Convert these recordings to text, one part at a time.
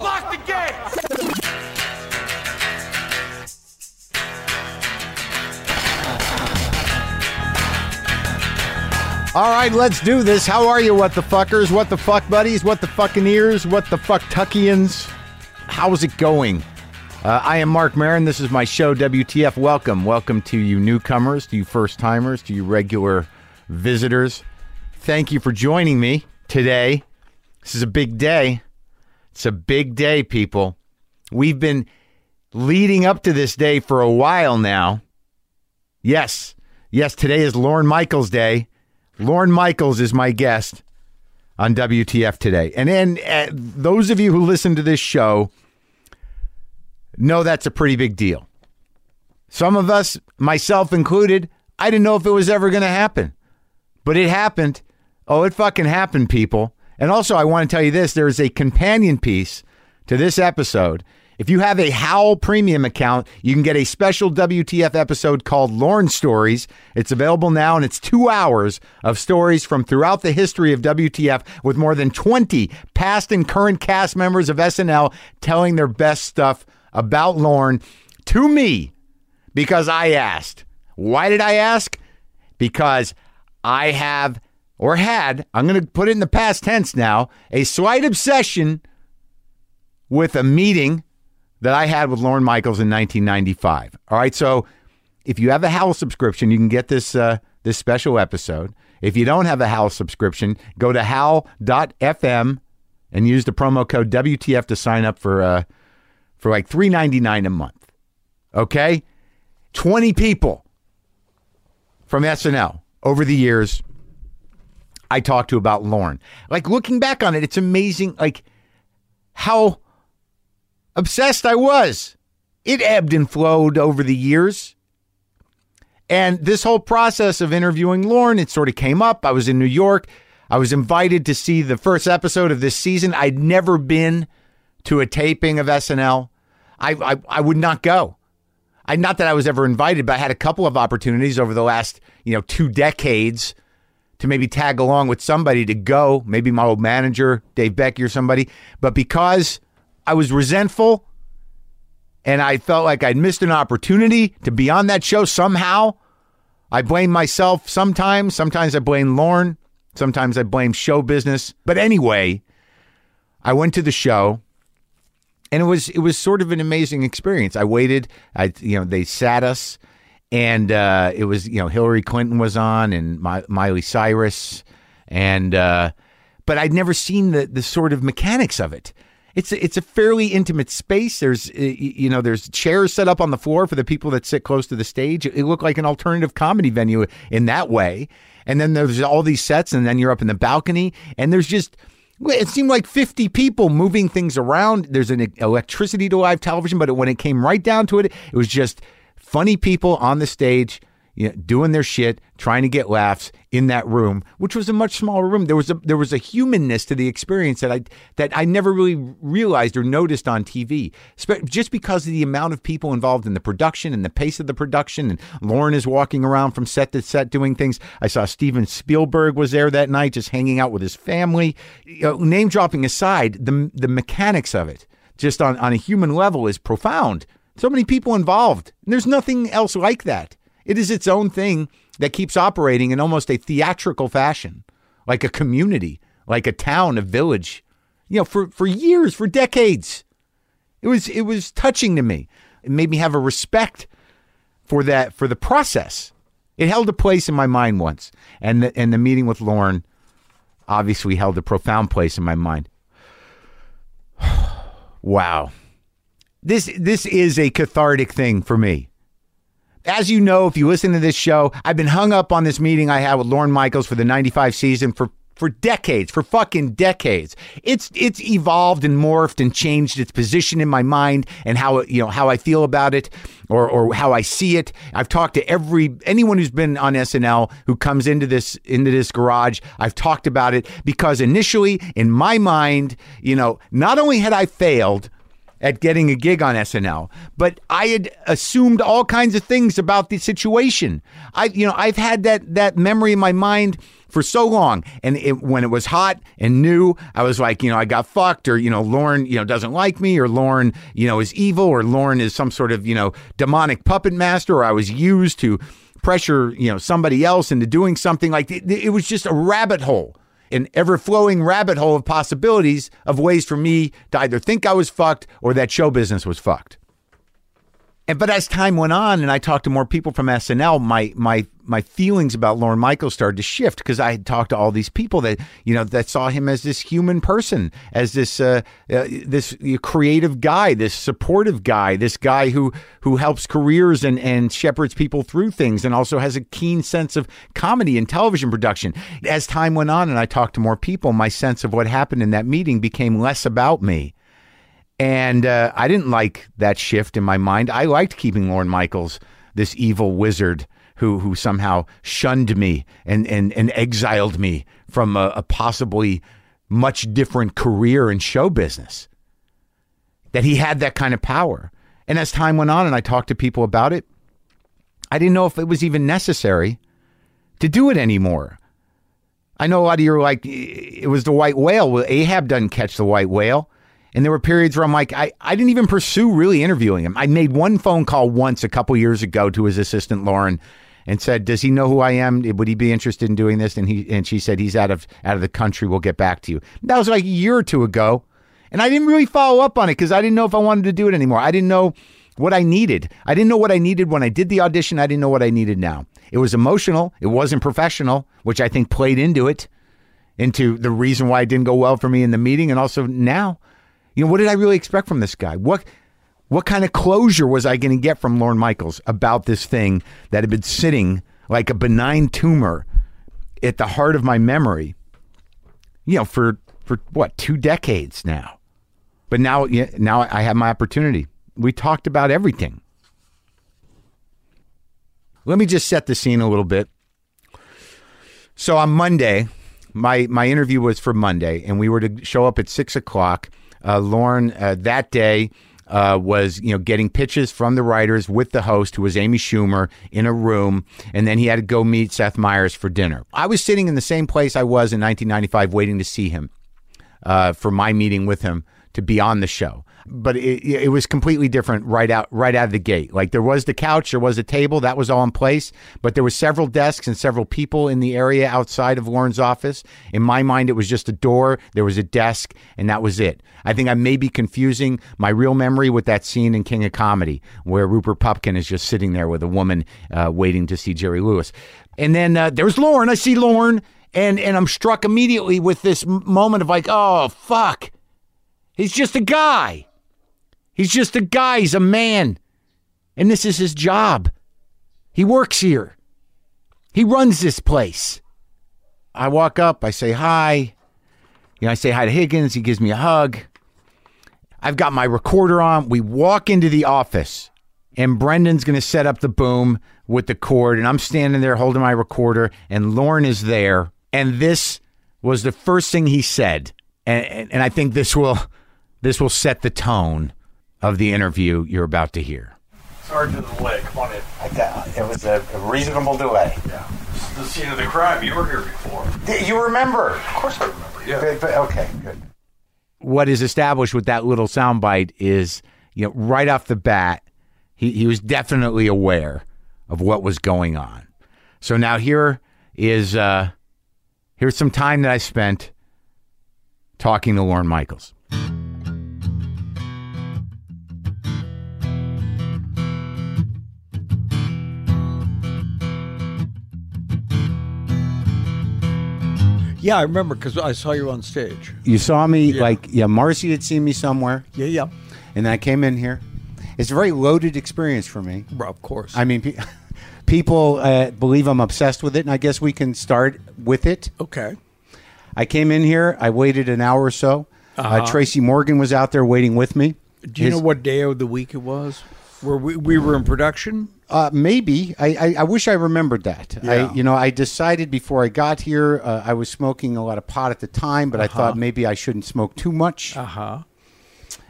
Lock the gate! All right, let's do this. How are you, what the fuckers? What the fuck buddies? What the fucking ears? What the fuck tuckians? How's it going? Uh, I am Marc Maron. This is my show, WTF. Welcome. Welcome to you newcomers, to you first timers, to you regular visitors. Thank you for joining me today. This is a big day. It's a big day, people. We've been leading up to this day for a while now. Yes, yes, today is Lorne Michaels Day. Lorne Michaels is my guest on WTF today. And then uh, those of you who listen to this show know that's a pretty big deal. Some of us, myself included, I didn't know if it was ever going to happen, but it happened. Oh, it fucking happened, people. And also, I want to tell you this there's a companion piece to this episode. If you have a Howl Premium account, you can get a special WTF episode called Lorne Stories. It's available now, and it's two hours of stories from throughout the history of WTF with more than 20 past and current cast members of SNL telling their best stuff about Lorne to me because I asked. Why did I ask? Because I have or had, I'm going to put it in the past tense now, a slight obsession with a meeting that I had with Lorne Michaels in 1995. All right, so if you have a Howl subscription, you can get this uh, this special episode. If you don't have a Howl subscription, go to howl.fm and use the promo code WTF to sign up for uh, for like 3.99 a month. Okay? 20 people from SNL over the years I talked to about Lorne. Like looking back on it, it's amazing like how obsessed I was. It ebbed and flowed over the years. And this whole process of interviewing Lorne, it sort of came up. I was in New York. I was invited to see the first episode of this season. I'd never been to a taping of SNL. I, I, I would not go. I not that I was ever invited, but I had a couple of opportunities over the last, you know, two decades to maybe tag along with somebody to go, maybe my old manager, Dave Becky or somebody. But because I was resentful and I felt like I'd missed an opportunity to be on that show somehow, I blame myself sometimes. Sometimes I blame Lorne. Sometimes I blame show business. But anyway, I went to the show and it was it was sort of an amazing experience. I waited. I you know they sat us, and uh, it was you know Hillary Clinton was on and My, Miley Cyrus, and uh, but I'd never seen the the sort of mechanics of it. It's a, it's a fairly intimate space. There's uh, you know there's chairs set up on the floor for the people that sit close to the stage. It looked like an alternative comedy venue in that way. And then there's all these sets, and then you're up in the balcony, and there's just it seemed like 50 people moving things around. There's an electricity to live television, but when it came right down to it, it was just funny people on the stage you know, doing their shit, trying to get laughs in that room, which was a much smaller room. There was a there was a humanness to the experience that I that I never really realized or noticed on TV, just because of the amount of people involved in the production and the pace of the production. And Lorne is walking around from set to set doing things. I saw Steven Spielberg was there that night, just hanging out with his family. You know, name dropping aside, the the mechanics of it, just on on a human level, is profound. So many people involved. And there's nothing else like that. It is its own thing that keeps operating in almost a theatrical fashion, like a community, like a town, a village. You know, for, for years, for decades. It was it was touching to me. It made me have a respect for that for the process. It held a place in my mind once. And the, and the meeting with Lorne obviously held a profound place in my mind. wow. This this is a cathartic thing for me as you know, if you listen to this show, I've been hung up on this meeting I had with Lorne Michaels for the 95 season for for decades, for fucking decades. It's it's evolved and morphed and changed its position in my mind and how you know how I feel about it or or how I see it. I've talked to every anyone who's been on SNL who comes into this into this garage. I've talked about it because initially in my mind, you know, not only had I failed at getting a gig on SNL, but I had assumed all kinds of things about the situation. I, you know, I've had that that memory in my mind for so long, and it, when it was hot and new, I was like, you know, I got fucked, or you know, Lorne, you know, doesn't like me, or Lorne, you know, is evil, or Lorne is some sort of you know demonic puppet master, or I was used to pressure you know somebody else into doing something like it, it was just a rabbit hole an ever flowing rabbit hole of possibilities of ways for me to either think I was fucked or that show business was fucked. And but as time went on and I talked to more people from SNL, my my my feelings about Lorne Michaels started to shift because I had talked to all these people that you know that saw him as this human person, as this uh, uh, this creative guy, this supportive guy, this guy who who helps careers and and shepherds people through things, and also has a keen sense of comedy and television production. As time went on and I talked to more people, my sense of what happened in that meeting became less about me and uh, I didn't like that shift in my mind. I liked keeping Lorne Michaels, this evil wizard who who somehow shunned me and and, and exiled me from a, a possibly much different career in show business. That he had that kind of power. And as time went on and I talked to people about it, I didn't know if it was even necessary to do it anymore. I know a lot of you are like, it was the white whale. Well, Ahab doesn't catch the white whale. And there were periods where I'm like, I, I didn't even pursue really interviewing him. I made one phone call once a couple years ago to his assistant Lauren and said, "Does he know who I am? Would he be interested in doing this?" And he and she said, "He's out of out of the country. We'll get back to you." That was like a year or two ago, and I didn't really follow up on it because I didn't know if I wanted to do it anymore. I didn't know what I needed. I didn't know what I needed when I did the audition. I didn't know what I needed now. It was emotional. It wasn't professional, which I think played into it, into the reason why it didn't go well for me in the meeting, and also now you know, what did I really expect from this guy? What what kind of closure was I going to get from Lorne Michaels about this thing that had been sitting like a benign tumor at the heart of my memory? You know, for for what two decades now. But now, now I have my opportunity. We talked about everything. Let me just set the scene a little bit. So on Monday, my my interview was for Monday, and we were to show up at six o'clock uh, Lorne uh, that day uh, was you know getting pitches from the writers with the host, who was Amy Schumer, in a room, and then he had to go meet Seth Meyers for dinner. I was sitting in the same place I was in 1995, waiting to see him uh, for my meeting with him to be on the show but it, it was completely different right out right out of the gate. Like there was the couch, there was a table, that was all in place, but there was several desks and several people in the area outside of Lorne's office. In my mind, it was just a door, there was a desk, and that was it. I think I may be confusing my real memory with that scene in King of Comedy where Rupert Pupkin is just sitting there with a woman uh, waiting to see Jerry Lewis. And then uh, there's Lorne. I see Lorne, and and I'm struck immediately with this moment of like, oh fuck, he's just a guy. He's just a guy, he's a man. And this is his job. He works here. He runs this place. I walk up, I say hi. You know, I say hi to Higgins, he gives me a hug. I've got my recorder on. We walk into the office, and Brendan's going to set up the boom with the cord, and I'm standing there holding my recorder, and Lorne is there. And this was the first thing he said, and, and, and I think this will this will set the tone of the interview you're about to hear. Sorry to the delay. Come on in. It was a, reasonable delay. Yeah. This is the scene of the crime. You were here before. You remember? Of course I remember. Yeah. But, but, okay, good. What is established with that little soundbite is, you know, right off the bat, he, he was definitely aware of what was going on. So now here is uh, here's some time that I spent talking to Lorne Michaels. Yeah, I remember because I saw you on stage. You saw me yeah. like yeah, Marci had seen me somewhere. Yeah, yeah. And I came in here. It's a very loaded experience for me. Well, of course. I mean, pe- people uh, believe I'm obsessed with it, and I guess we can start with it. Okay. I came in here. I waited an hour or so. Uh, uh-huh. Uh, Tracy Morgan was out there waiting with me. Do you His, know what day of the week it was? Where we, we were in production? Uh, maybe. I, I, I, wish I remembered that. Yeah. I, you know, I decided before I got here, uh, I was smoking a lot of pot at the time, but uh-huh. I thought maybe I shouldn't smoke too much. Uh huh.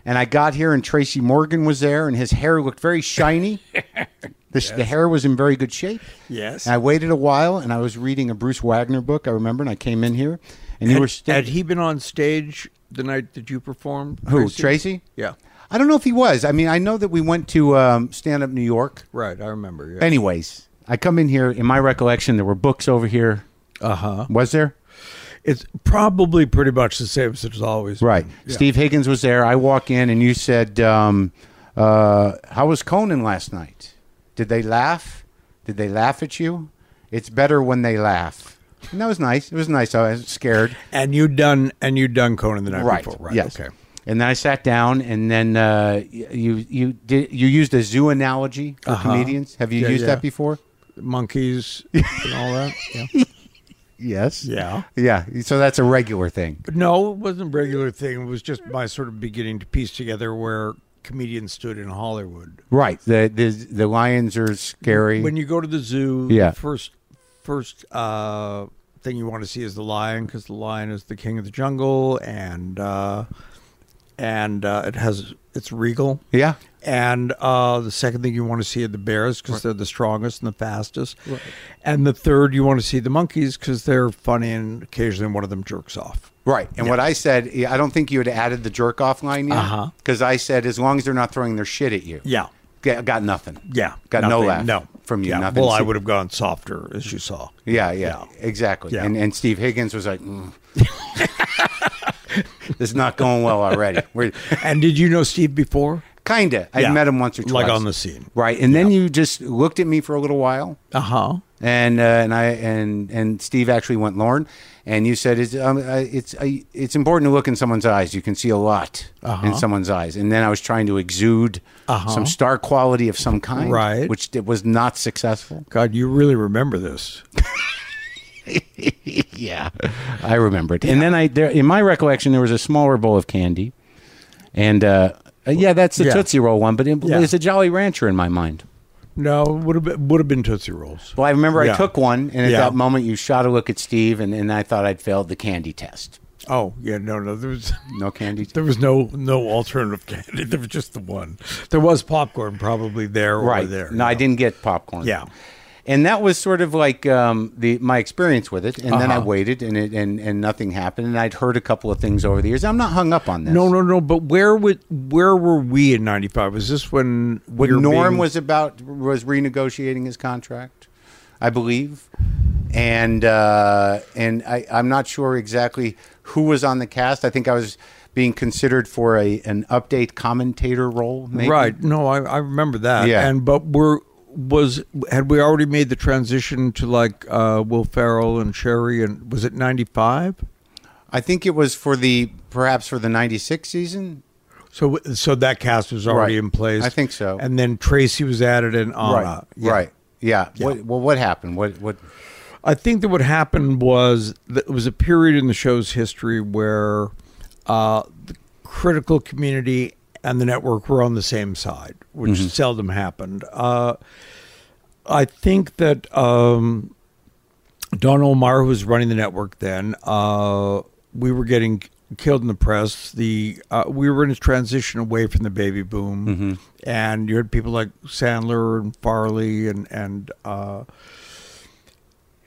And I got here, and Tracy Morgan was there, and his hair looked very shiny. the, the hair was in very good shape. Yes. And I waited a while, and I was reading a Bruce Wagner book. I remember, and I came in here, and you had, were sta- had he been on stage the night that you performed? who Tracy? Yeah. I don't know if he was. I mean, I know that we went to um, Stand Up New York. Right. I remember. Yeah. Anyways, I come in here. In my recollection, there were books over here. Uh huh. Was there? It's probably pretty much the same as it's always. been. Right. Yeah. Steve Higgins was there. I walk in, and you said, um, uh, "How was Conan last night? Did they laugh? Did they laugh at you? It's better when they laugh." And that was nice. It was nice. I was scared. And you done and you done Conan the night right. before, right? Yes. Okay. And then I sat down, and then uh, you you did you used a zoo analogy for Uh-huh. comedians. Have you Yeah, used yeah. that before? Monkeys and all that. Yeah. Yes. Yeah. Yeah. So that's a regular thing. But no, it wasn't a regular thing. It was just my sort of beginning to piece together where comedians stood in Hollywood. Right. The the the lions are scary. When you go to the zoo, Yeah. the first first uh, thing you want to see is the lion because the lion is the king of the jungle, and uh, and uh, it has it's regal. yeah. And uh, the second thing you want to see are the bears because they're the strongest and the fastest. And the third, you want to see the monkeys because they're funny and occasionally one of them jerks off. Right. And what I said, I don't think you had added the jerk off line yet. Uh-huh. Because I said, as long as they're not throwing their shit at you. Yeah. Got, got nothing. Yeah. Got no laugh No. from you, Yeah. nothing. Well, I would have gone softer, as you saw. Yeah, yeah, Yeah. exactly. Yeah. And and Steve Higgins was like, mm. "This is not going well already." We're And did you know Steve before? kinda. I Yeah. met him once or twice, Like on the scene. right. And then you just looked at me for a little while, Uh huh. and uh, and I and and Steve actually went, Lorne, and you said it's um, it's uh, it's important to look in someone's eyes. You can see a lot Uh-huh. in someone's eyes. And then I was trying to exude Uh-huh. some star quality of some kind, Right. Which it was not successful. God, you really remember this. yeah, I remember it. And then I, there, in my recollection, there was a smaller bowl of candy, and uh, yeah, that's the Yeah. Tootsie Roll one. But it, Yeah. it's a Jolly Rancher in my mind. No, would have been would have been Tootsie Rolls. Well, I remember I took one, and at Yeah. that moment, you shot a look at Steve, and, and I thought I'd failed the candy test. Oh yeah, no, no, there was No candy. there was no no alternative candy. There was just the one. There was popcorn probably there or right there. No, I didn't get popcorn. Yeah. And that was sort of like um, the my experience with it, and then I Uh-huh. waited, and it and, and nothing happened, and I'd heard a couple of things over the years. I'm not hung up on this. No, no, no. But where would where were we in '95? Was this when When Norm being- was about was renegotiating his contract, I believe, and uh, and I, I'm not sure exactly who was on the cast. I think I was being considered for a an update commentator role. Maybe. right? No, I, I remember that. Yeah. And but were was had we already made the transition to like uh, Will Ferrell and Cheri? And was it '95? I think it was for the perhaps for the '96 season. So so that cast was already Right. in place. I think so. And then Tracy was added and Ana. right. Yeah. Right. Yeah. Yeah. What, well, what happened? What what? I think that what happened was that it was a period in the show's history where uh, the critical community and the network were on the same side, which Mm-hmm. seldom happened. Uh, I think that um, Don Ohlmeyer, who was running the network then, uh, we were getting killed in the press. The uh, we were in a transition away from the baby boom, Mm-hmm. and you had people like Sandler and Farley and and. Uh,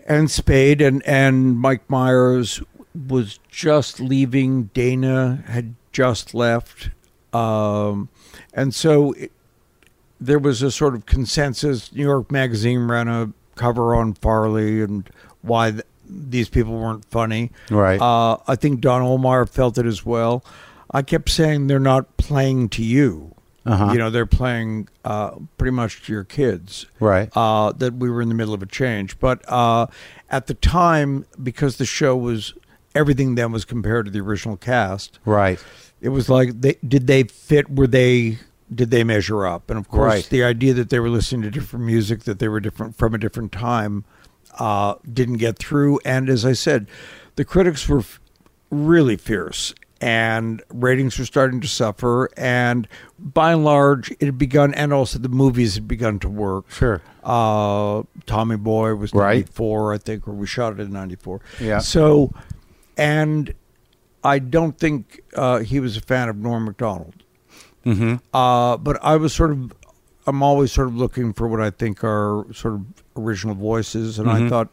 and Spade and and Mike Myers was just leaving. Dana had just left, um, and so it, there was a sort of consensus. New York Magazine ran a cover on Farley and why th- these people weren't funny. Right. Uh, I think Don Ohlmeyer felt it as well. I kept saying they're not playing to you. Uh-huh. You know, they're playing uh, pretty much to your kids Right. uh, that we were in the middle of a change. But uh, at the time, because the show was everything then was compared to the original cast, right. It was like they did they fit? Were they did they measure up? And of course, Right. the idea that they were listening to different music, that they were different from a different time, uh, didn't get through. And as I said, the critics were f- really fierce. And ratings were starting to suffer, and by and large, it had begun, and also the movies had begun to work. Sure. Uh, Tommy Boy was Right. 94, I think, or we shot it in 94. Yeah. So, and I don't think uh, he was a fan of Norm Macdonald. Mm-hmm. Uh, but I was sort of, I'm always sort of looking for what I think are sort of original voices, and I thought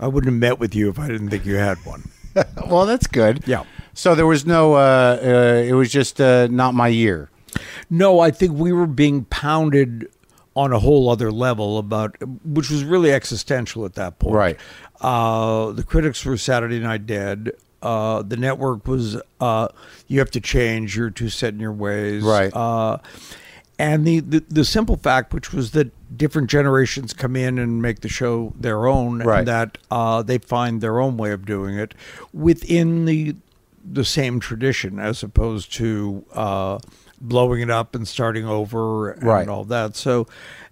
I wouldn't have met with you if I didn't think you had one. well, that's good. Yeah. So there was no. Uh, uh, it was just uh, not my year. No, I think we were being pounded on a whole other level about, which was really existential at that point. Right. Uh, the critics were Saturday Night Dead. Uh, the network was, uh, you have to change. You're too set in your ways. Right. Uh, and the, the the simple fact, which was that different generations come in and make the show their own, Right. and that uh, they find their own way of doing it within the the same tradition, as opposed to uh, blowing it up and starting over and Right. all that. So,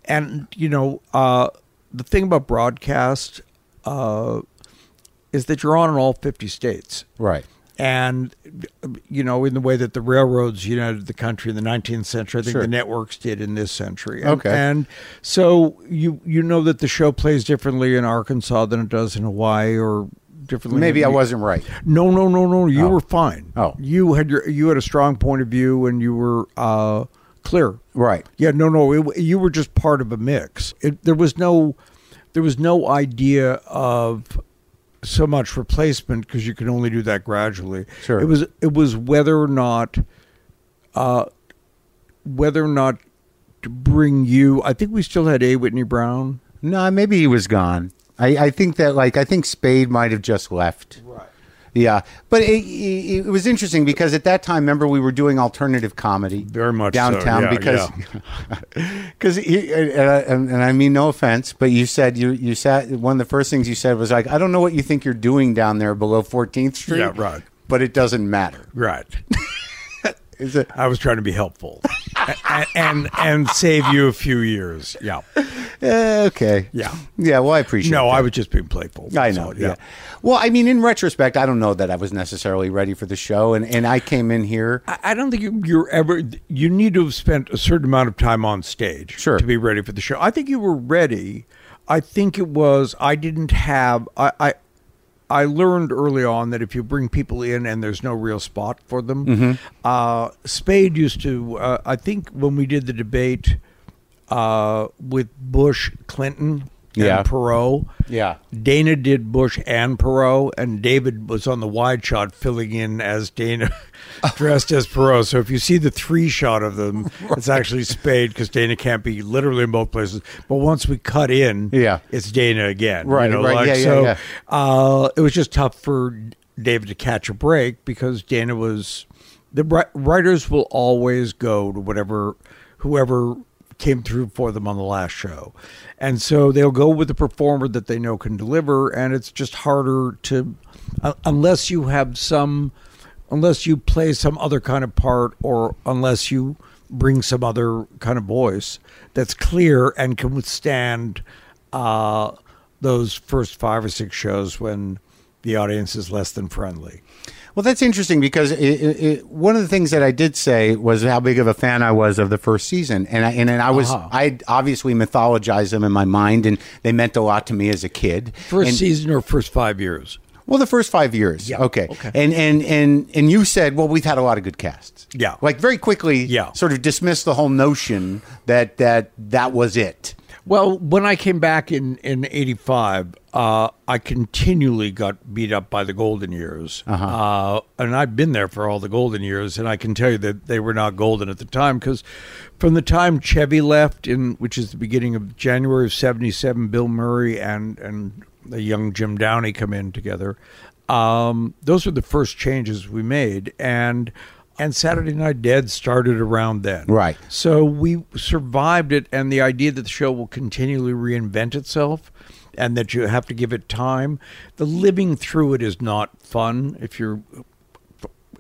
and you know, uh, the thing about broadcast uh, is that you're on in all fifty states Right. and you know in the way that the railroads united the country in the 19th century i think Sure. the networks did in this century and, Okay. and so you you know that the show plays differently in arkansas than it does in hawaii or differently Maybe I wasn't right. no no no no you Oh. were fine Oh. you had your you had a strong point of view and you were uh clear Right. yeah, no, no. It, you were just part of a mix. It, there was no, there was no idea of so much replacement because you can only do that gradually. Sure. It was it was whether or not, uh, whether or not to bring you. I think we still had a Whitney Brown. No, maybe he was gone. I, I think that like I think Spade might have just left. Right. Yeah, but it, it, it was interesting because at that time, remember, we were doing alternative comedy Very much so, downtown yeah, because because uh, uh, and, and I mean no offense, but you said you you said one of the first things you said was like I don't know what you think you're doing down there below 14th Street. Yeah, right. But it doesn't matter. Right. Is it? I was trying to be helpful, and, and and save you a few years. Yeah. Eh, okay. Yeah. Yeah. Well, I appreciate. It. No, that. I was just being playful. I know. all, yeah. Well, I mean, in retrospect, I don't know that I was necessarily ready for the show, and and I came in here. I I don't think you, you're ever. You need to have spent a certain amount of time on stage Sure. to be ready for the show. I think you were ready. I think it was. I didn't have. I. I I learned early on that if you bring people in and there's no real spot for them, Mm-hmm. uh, Spade used to. Uh, I think when we did the debate uh, with Bush, Clinton, Yeah. and Perot, Yeah. Dana did Bush and Perot, and David was on the wide shot filling in as Dana, dressed as Perot. So if you see the three shot of them, it's actually Spade because Dana can't be literally in both places. But once we cut in, Yeah. it's Dana again. Right, you know, right, like, yeah, yeah, so, yeah. Uh, it was just tough for David to catch a break because Dana was. The writers will always go to whatever, whoever came through for them on the last show. And so they'll go with the performer that they know can deliver. And it's just harder to, uh, unless you have some, unless you play some other kind of part or unless you bring some other kind of voice that's clear and can withstand uh, those first five or six shows when the audience is less than friendly. Well, that's interesting because it, it, it, one of the things that I did say was how big of a fan I was of the first season, and I, and, and I was Uh-huh. I obviously mythologized them in my mind, and they meant a lot to me as a kid. First And- season or first five years? Well, the first five years. Yeah, Okay. okay. And and and and you said, well, we've had a lot of good casts. Yeah. Like very quickly. Yeah. Sort of dismissed the whole notion that that that was it. Well, when I came back in in '85, uh, I continually got beat up by the golden years, uh and I've been there for all the golden years, and I can tell you that they were not golden at the time because from the time Chevy left, in which is the beginning of January of '77, Bill Murray and and the young Jim Downey come in together. Um, those were the first changes we made, and and Saturday Night Dead started around then, Right. so we survived it, and the idea that the show will continually reinvent itself, and that you have to give it time. The living through it is not fun if you're.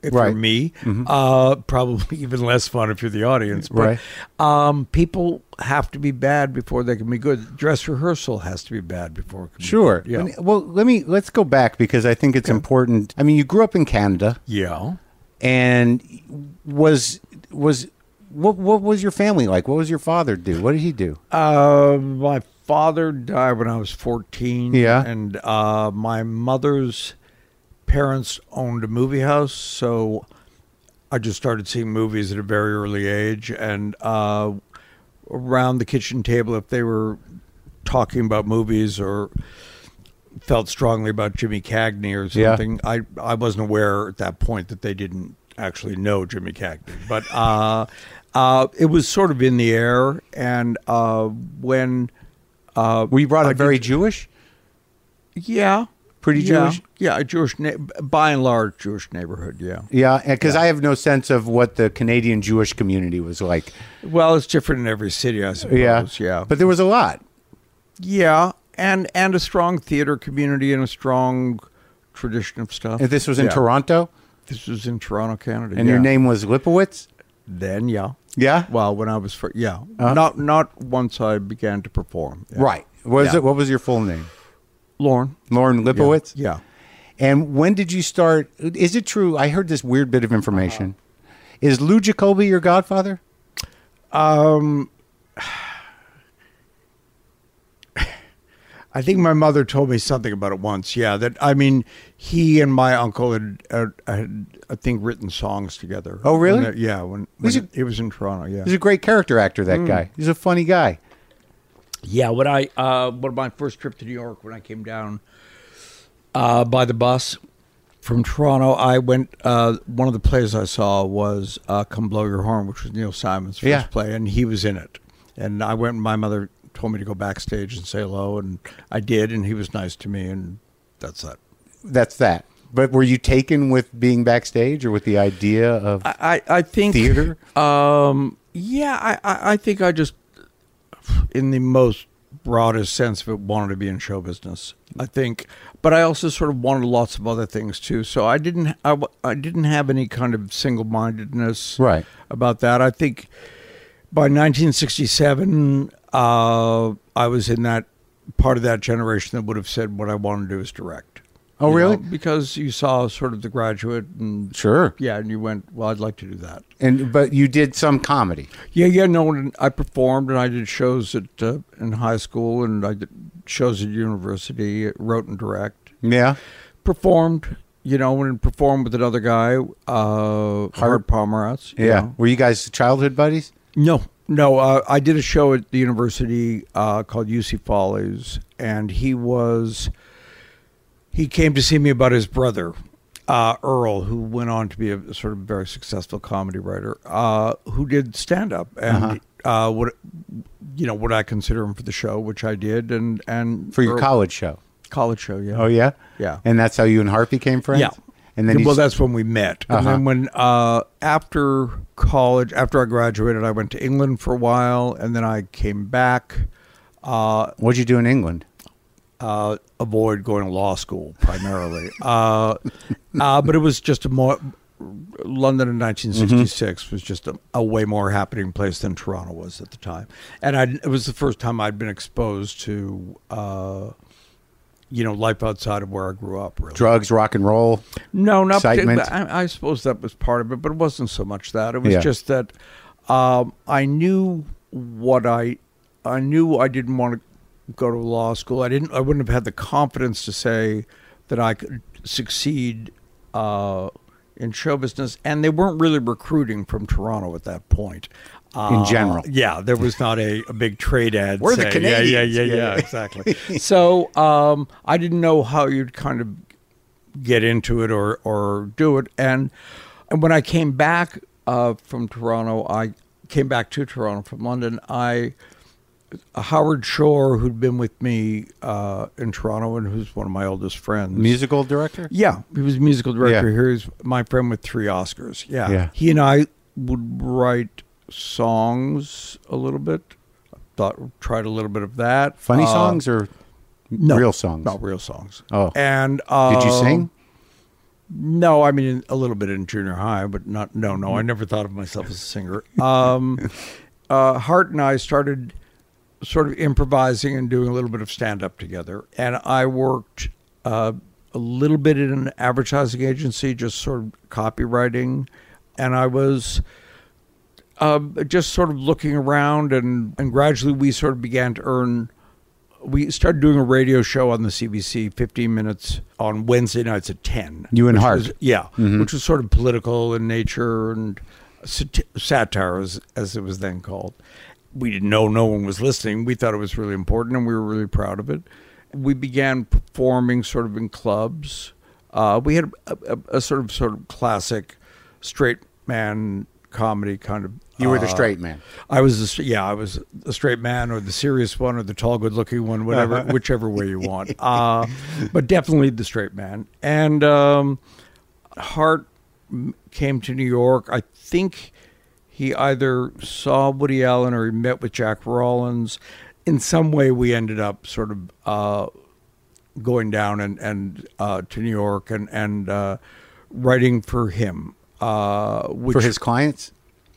If Right. you're me, uh, probably even less fun if you're the audience. But Right. um, people have to be bad before they can be good. Dress rehearsal has to be bad before it can Sure. be good. Yeah. Well, let me let's go back because I think it's important. I mean, you grew up in Canada, yeah. and was was what what was your family like? What was your father do? What did he do? Uh, my father died when I was 14. Yeah. And uh, my mother's parents owned a movie house. So I just started seeing movies at a very early age, and uh, around the kitchen table, if they were talking about movies or felt strongly about Jimmy Cagney or Yeah. something, I I wasn't aware at that point that they didn't actually know Jimmy Cagney, but uh, uh, it was sort of in the air, and uh, when uh, Were brought up very Jewish? yeah. Pretty yeah, Jewish? Yeah, a Jewish, na- by and large, Jewish neighborhood. Yeah. Yeah, because I have no sense of what the Canadian Jewish community was like. Well, it's different in every city, I suppose. Yeah, yeah, But there was a lot. yeah, and and a strong theater community and a strong tradition of stuff. And this was in Yeah. Toronto, This was in Toronto, Canada. and yeah. your name was Lipowitz. Then, yeah. Yeah, Well, when I was for yeah, Uh-huh. not not once I began to perform. Yeah. right. Was Yeah. it? What was your full name? Lorne Lorne Lipowitz. Yeah. And when did you start? Is it true? I heard this weird bit of information. Is Lou Jacobi your godfather? Um, I think my mother told me something about it once. Yeah, that I mean, he and my uncle had, uh, had I think, written songs together. Oh, really? When they- yeah, when, Was when it- it, was in Toronto. Yeah, He's a great character actor. Mm. That guy. He's a funny guy. yeah. When I uh, one of my first trip to New York, when I came down uh, by the bus from Toronto, I went. Uh, one of the plays I saw was uh, "Come Blow Your Horn," which was Neil Simon's first Yeah. play, and he was in it. And I went. and My mother told me to go backstage and say hello, and I did, and he was nice to me, and that's that. That's that. But were you taken with being backstage or with the idea of I, I, I think theater? Um, yeah, I, I, I think I just, in the most broadest sense of it, wanted to be in show business. I think, but I also sort of wanted lots of other things too. So I didn't, I, I didn't have any kind of single mindedness Right. about that. I think by 1967, uh, I was in that part of that generation that would have said what I wanted to do is direct. Oh, You really? know, because you saw sort of the graduate and Sure. yeah, and you went, well, I'd like to do that. And but you did some comedy. Yeah, yeah, no, and I performed and I did shows at uh, in high school and I did shows at university, wrote and direct. Yeah. Performed, you know, and performed with another guy, uh, Hart Pomerantz. you Yeah. know. Were you guys childhood buddies? No, no, uh, I did a show at the university uh, called UC Follies, and he was he came to see me about his brother. Uh, Earl, who went on to be a sort of very successful comedy writer, uh, who did stand up and uh what you know what I consider him for the show, which I did, and and For your Earl- college show. college show, yeah. Oh yeah? Yeah. And that's how you and Harpy came friends? Yeah. And then well, that's when we met. And Uh-huh. then when uh, after college, after I graduated, I went to England for a while, and then I came back. Uh, what'd you do in England? uh, avoid going to law school primarily, uh, uh, but it was just a more. London in 1966 was just a, a way more happening place than Toronto was at the time, and I it was the first time I'd been exposed to, uh, you know, life outside of where I grew up. Really, Drugs, rock and roll. no, not Excitement? I, I suppose that was part of it, but it wasn't so much that. It was Yeah. just that um, I knew what I I knew I didn't want to go to law school. I didn't. I wouldn't have had the confidence to say that I could succeed uh, in show business, and they weren't really recruiting from Toronto at that point. In Uh, general. yeah, there was not a, a big trade ad. We're the saying, yeah, yeah, Canadians. yeah, Yeah. yeah, exactly. so um, I didn't know how you'd kind of get into it or or do it. And and when I came back uh, from Toronto, I came back to Toronto from London. I Howard Shore, who'd been with me uh, in Toronto and who's one of my oldest friends. Musical director? Yeah, he was a musical director. Yeah. Here's my friend with three Oscars. Yeah. Yeah. He and I would write songs a little bit. Thought tried a little bit of that. Funny Uh, songs or no, real songs? Not real songs. Oh. And uh, Did you sing? No, I mean a little bit in junior high, but not. No, no, I never thought of myself as a singer. Um, uh, Hart and I started sort of improvising and doing a little bit of stand up together, and I worked uh, a little bit in an advertising agency, just sort of copywriting, and I was. Um, just sort of looking around, and, and gradually we sort of began to earn we started doing a radio show on the CBC, 15 minutes on Wednesday nights at 10. You and Hart. was- yeah, which was sort of political in nature and sat- satire, as, as it was then called. We didn't know no one was listening. We thought it was really important, and we were really proud of it. We began performing sort of in clubs. Uh, we had a, a, a sort of sort of classic straight man comedy kind of. You were the uh, straight man. I was, the, yeah, I was the straight man or the serious one or the tall, good-looking one, whatever, whichever way you want. Uh, but definitely the straight man. And um, Hart came to New York. I think he either saw Woody Allen or he met with Jack Rollins. In some way, we ended up sort of uh, going down and and uh, to New York and and uh, writing for him. Uh, which For his clients?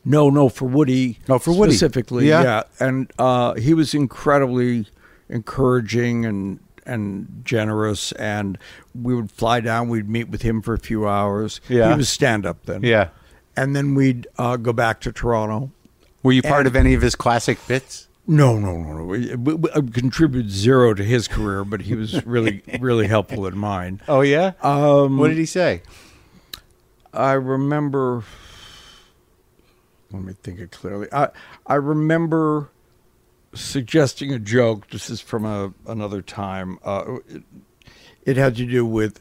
No, no, for Woody. No, for Woody. specifically. Yeah. Yeah, and uh, he was incredibly encouraging and and generous. And we would fly down. We'd meet with him for a few hours. Yeah. he was stand up then. Yeah. and then we'd uh, go back to Toronto. Were you part And- of any of his classic bits? No, no, no, no. We, we, we contributed zero to his career, but he was really, really helpful in mine. Oh yeah. Um, what did he say? I remember. Let me think it clearly. I I remember suggesting a joke. This is from a another time. Uh, it, it had to do with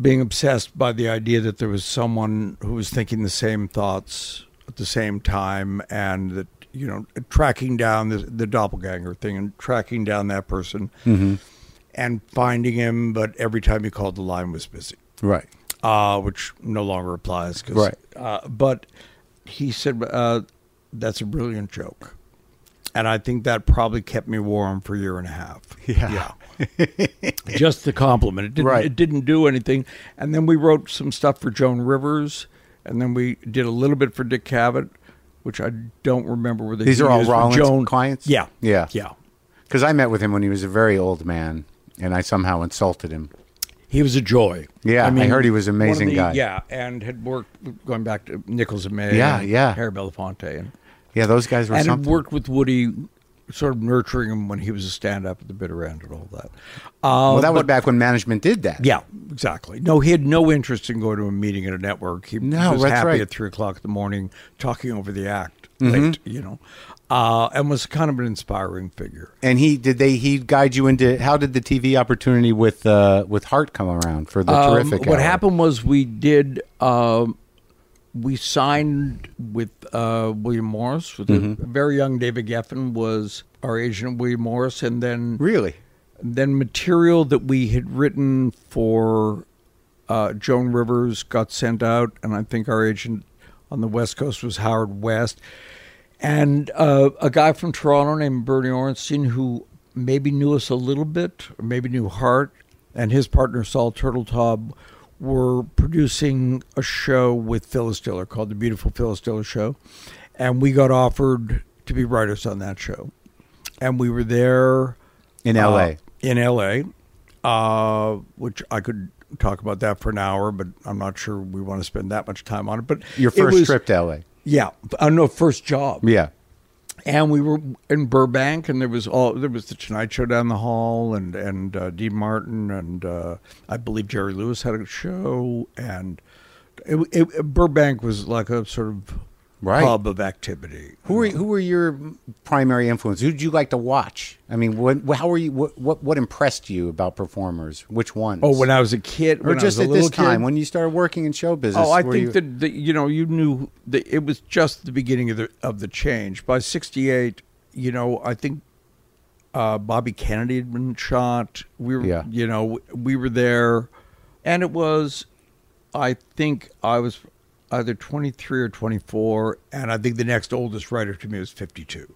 being obsessed by the idea that there was someone who was thinking the same thoughts at the same time, and that you know tracking down the, the doppelganger thing and tracking down that person and finding him, but every time you called, the line was busy Right. uh, which no longer applies. 'cause, Right. Uh, but he said, uh, that's a brilliant joke. And I think that probably kept me warm for a year and a half. Yeah. Just the compliment. It didn't, Right. it didn't do anything. And then we wrote some stuff for Joan Rivers. And then we did a little bit for Dick Cavett, which I don't remember whether These he are all Rollins Joan. clients? Yeah. Yeah. Yeah. Because I met with him when he was a very old man, and I somehow insulted him. He was a joy. Yeah, I mean heard he was an amazing the- guy. Yeah, and had worked going back to Nichols and May. Yeah, and yeah. Harry Belafonte, and Yeah, those guys were and something. worked with Woody, sort of nurturing him when he was a stand-up at the bitter end and all that. Uh, well, that was back when management did that. Yeah, exactly. No, he had no interest in going to a meeting at a network. He No, was happy right. at three o'clock in the morning talking over the act Mm-hmm. late, you know, uh, and was kind of an inspiring figure. And he did they he guide you into how did the TV opportunity with uh with Hart come around for the Um, terrific? what hour? happened was we did um, we signed with uh, William Morris with Mm-hmm. a very young David Geffen was our agent William Morris and then Really? then material that we had written for uh, Joan Rivers got sent out and I think our agent on the West Coast was Howard West and uh, a guy from Toronto named Bernie Orenstein who maybe knew us a little bit, or maybe knew Hart, and his partner Saul Turtletaub were producing a show with Phyllis Diller called The Beautiful Phyllis Diller Show, and we got offered to be writers on that show, and we were there In uh, LA. in L.A., uh, which I could talk about that for an hour, but I'm not sure we want to spend that much time on it. But Your first was- trip to LA. Yeah, uh, no, first job. Yeah. And we were in Burbank, and there was all there was the Tonight Show down the hall, and and uh, Dean Martin, and uh, I believe Jerry Lewis had a show, and it, it, Burbank was like a sort of Right. hub of activity. Who were who were your primary influence? Who did you like to watch? I mean, what how were you what what, what impressed you about performers? Which ones? Oh, when I was a kid, or when just at a this time kid? when you started working in show business? Oh, I think you- that the, you know you knew that it was just the beginning of the of the change. By '68, you know, I think uh, Bobby Kennedy had been shot. We were, Yeah. you know, we were there, and it was, I think I was either 23 or 24, and I think the next oldest writer to me was 52.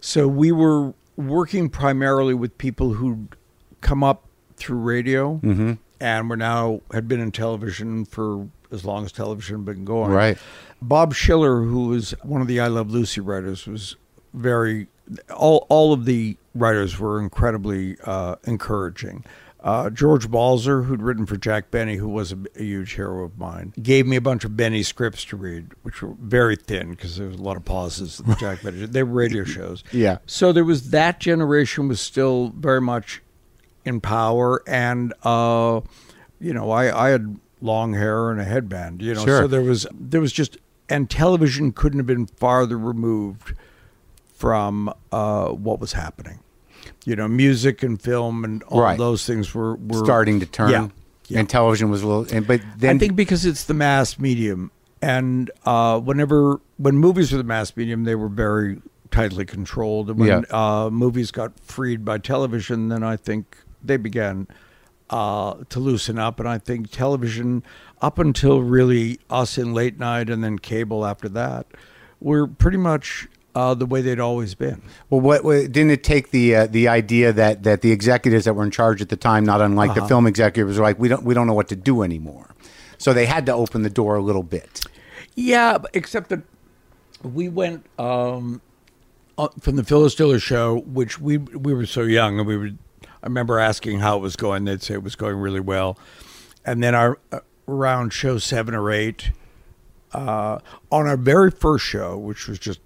So we were working primarily with people who'd come up through radio Mm-hmm. and were now had been in television for as long as television had been going. Right. Bob Schiller, who was one of the I Love Lucy writers, was very all all of the writers were incredibly uh, encouraging. Uh, George Balzer, who'd written for Jack Benny, who was a, a huge hero of mine, gave me a bunch of Benny scripts to read, which were very thin because there was a lot of pauses. That Jack Benny, they were radio shows. Yeah. So there was that generation was still very much in power, and uh, you know, I, I had long hair and a headband. You know, Sure. so there was there was just and television couldn't have been farther removed from uh, what was happening. You know, music and film and all Right. those things were, were starting to turn. Yeah, yeah. And television was a little, and, but then I think because it's the mass medium, and uh, whenever when movies were the mass medium, they were very tightly controlled. And when Yeah. uh, movies got freed by television, then I think they began uh, to loosen up. And I think television, up until really us in late night and then cable after that, were pretty much uh, the way they'd always been. Well, what, what didn't it take the uh, the idea that that the executives that were in charge at the time, not unlike Uh-huh. the film executives, were like, we don't we don't know what to do anymore, so they had to open the door a little bit. Yeah, except that we went um, from the Phyllis Diller show, which we we were so young, and we would. I remember asking how it was going. They'd say it was going really well, and then our uh, around show seven or eight, uh, on our very first show, which was just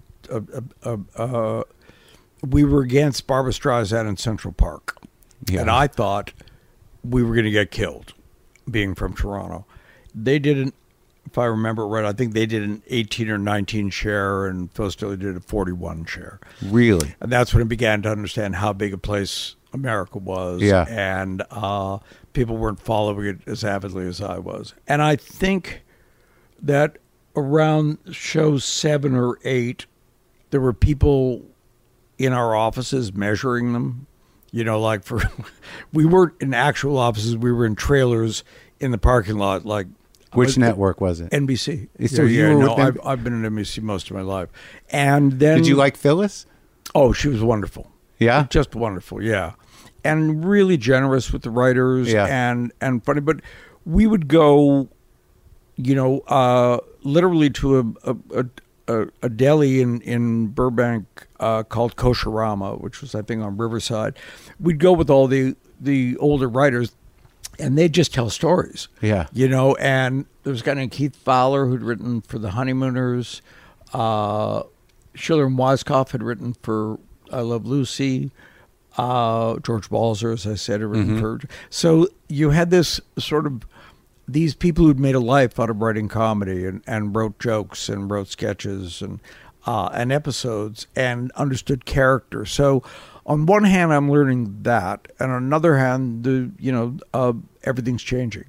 we were against Barbra Streisand in Central Park, Yeah. and I thought we were going to get killed, being from Toronto. They didn't, if I remember right, I think they did an 18 or 19 share, and Phyllis Diller did a 41 share. Really, And that's when I began to understand how big a place America was. Yeah. And uh, people weren't following it as avidly as I was. And I think that around show seven or eight, there were people in our offices measuring them. You know, like for, we weren't in actual offices, we were in trailers in the parking lot, like. which network was it? NBC. So yeah, you were no, I've, I've been at NBC most of my life. And then. Did you like Phyllis? Oh, she was wonderful. Yeah? just wonderful. Yeah, and really generous with the writers. Yeah. and and funny. But we would go, you know, uh, literally to a a, a, a, deli in in Burbank uh, called Kosherama, which was I think on Riverside. We'd go with all the the older writers. And they'd just tell stories. Yeah. You know, and there was a guy named Keith Fowler who'd written for the Honeymooners. Uh, Schiller and Weiskopf had written for I Love Lucy. Uh, George Balzer, as I said, had written for. So you had this sort of these people who'd made a life out of writing comedy and, and wrote jokes and wrote sketches and uh, and episodes and understood character. So on one hand, I'm learning that, and on another hand, the you know uh, everything's changing.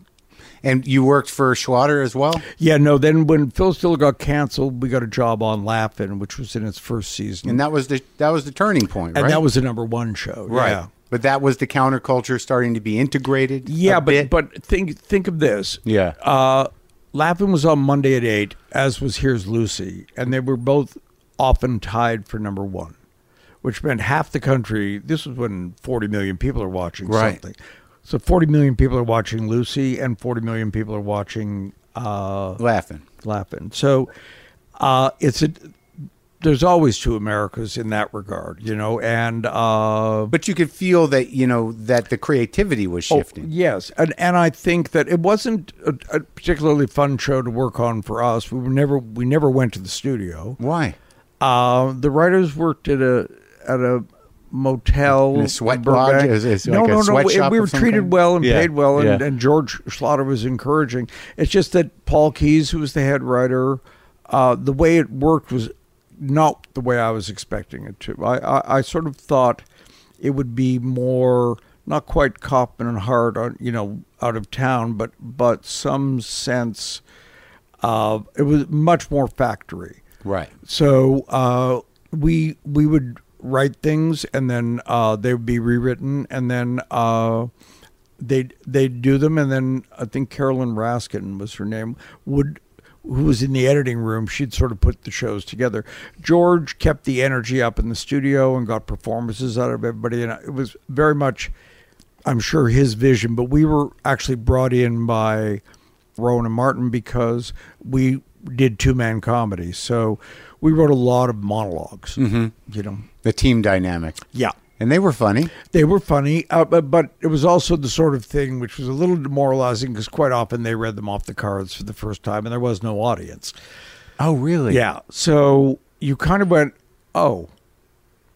And you worked for Schlatter as well. Yeah, no. Then when Phyllis Diller got canceled, we got a job on Laugh-In, which was in its first season, And that was the that was the turning point, point, right? And that was the number one show. right. Yeah, But that was the counterculture starting to be integrated. yeah but bit. but think think of this. yeah, Uh, was on Monday at eight, as was Here's Lucy, and they were both often tied for number one, which meant half the country. This was when 40 million people are watching Right. something. So 40 million people are watching Lucy, and 40 million people are watching uh, laughing. Laugh-In. So uh, it's a. There's always two Americas in that regard, you know, and uh, But you could feel that you know that the creativity was Oh, shifting. yes, and and I think that it wasn't a, a particularly fun show to work on for us. We were never we never went to the studio. Why? Uh, the writers worked at a at a motel, In a sweat lodge? Is- is no, like no, no. sweatshop We were treated well and Yeah, paid well, and, yeah. and George Schlatter was encouraging. It's just that Paul Keyes, who was the head writer, uh, the way it worked was not the way I was expecting it to. I, I, I sort of thought it would be more not quite Kaufman and Hart on you know out of town, but but some sense of it was much more factory. Right. So uh, we we would write things, and then uh, they would be rewritten, and then uh, they they'd do them, and then I think Carolyn Raskin was her name would. Who was in the editing room? She'd sort of put the shows together. George kept the energy up in the studio and got performances out of everybody, and it was very much, I'm sure, his vision. But we were actually brought in by Rowan and Martin because we did two man comedy. So we wrote a lot of monologs. Mm-hmm. You know, The team dynamic. yeah, And they were funny. They were funny, uh, but, but it was also the sort of thing which was a little demoralizing because quite often they read them off the cards for the first time and there was no audience. Oh, really? Yeah. So you kind of went, oh,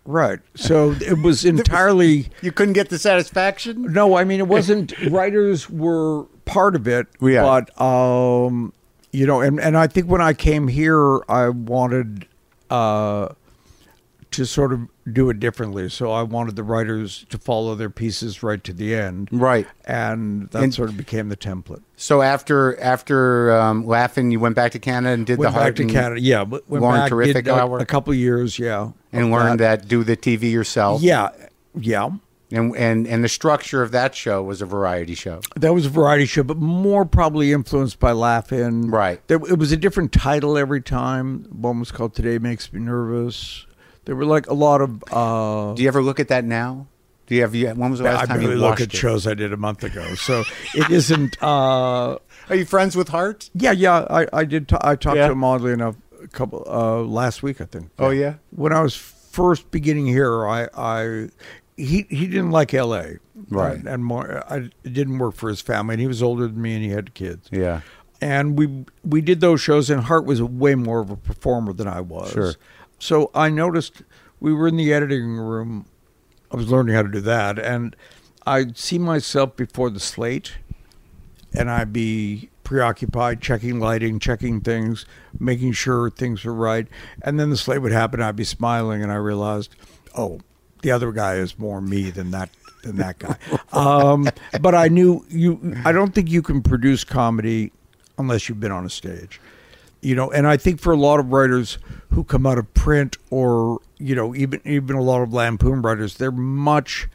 right. So it was entirely. You couldn't get the satisfaction? No, I mean, it wasn't. writers were part of it, Yeah. but, um, you know, and, and I think when I came here, I wanted uh, to sort of do it differently. So I wanted the writers to follow their pieces right to the end. Right. And that And- sort of became the template. So after after um, Laugh-In, you went back to Canada and did Went the back heart to Canada. Yeah. Went back, Terrific did a, Hour? a couple years. Yeah. and learned that. do the TV yourself. Yeah. Yeah. And and and the structure of that show was a variety show. That was a variety show, but more probably influenced by Laugh-In. Right. There, it was a different title every time. One was called Today Makes Me Nervous. There were like a lot of. Uh, Do you ever look at that now? Do you have? When was the last I time barely you look at it? shows I did a month ago, so it isn't. Uh, Are you friends with Hart? yeah, yeah. I, I did. T- I talked Yeah. to him oddly enough a couple uh, last week, I think. Oh, yeah? When I was first beginning here, I, I he he didn't like L.A. Right. and, and more. I, it didn't work for his family, and he was older than me, and he had kids. Yeah. and we we did those shows and hart was way more of a performer than i was Sure. So i noticed we were in the editing room. I was learning how to do that and i'd see myself before the slate and i'd be preoccupied checking lighting checking things making sure things were right. And then the slate would happen i'd be smiling and i realized oh the other guy is more me than that than that guy. Um, but i knew you i don't think you can produce comedy unless you've been on a stage you know and i think for a lot of writers who come out of print or you know even even a lot of lampoon writers they're much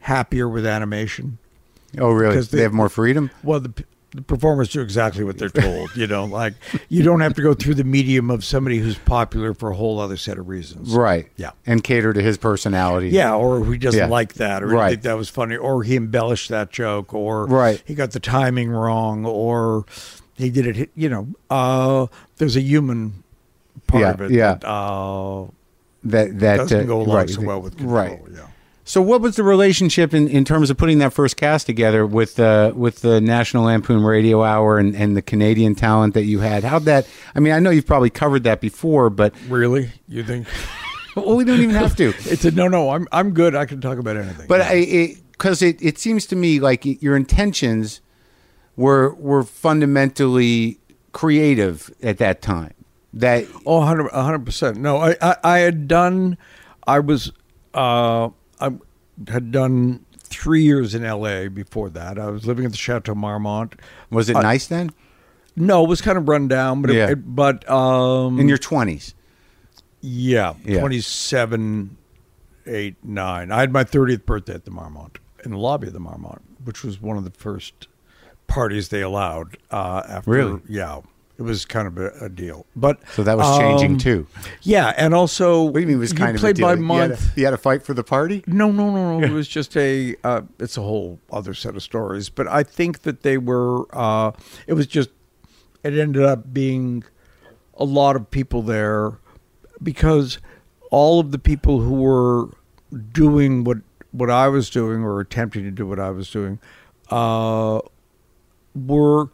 happier with animation Oh, really? Because They, they- have more freedom. well the the performers do exactly what they're told you know like you don't have to go through the medium of somebody who's popular for a whole other set of reasons Right. Yeah. And cater to his personality. yeah, or he doesn't Yeah. like that, or Right. think that was funny, or he embellished that joke, or Right. he got the timing wrong, or he did it. You know, uh, there's a human part Yeah, of it yeah. that uh, That that doesn't uh, go along right, so well with control. Right. Yeah. So, what was the relationship in, in terms of putting that first cast together with uh, with the National Lampoon Radio Hour and, and the Canadian talent that you had? How'd that? I mean, I know you've probably covered that before, but Really, you think? well, we don't even have to. It's a no, no. I'm I'm good. I can talk about anything. But Yeah. Because it, it, seems to me like your intentions were were fundamentally creative at that time. That Oh, 100 percent. No, I, I I had done. I was uh I had done three years in L.A. before that. I was living at the Chateau Marmont. was it nice then No, it was kind of run down, but Yeah. it, but um in your twenties? yeah, Yeah. twenty seven, eight, nine. I had my thirtieth birthday at the Marmont in the lobby of the Marmont, which was one of the first parties they allowed. Uh, after Really? yeah, it was kind of a, a deal. But So that was changing um, too. Yeah, and also What do you mean it was kind of a played by You had, month. to, you had to fight for the party. No, no, no, no. It was just a. Uh, it's a whole other set of stories. But I think that they were. Uh, it was just. It ended up being a lot of people there because all of the people who were doing what what I was doing or attempting to do what I was doing uh, were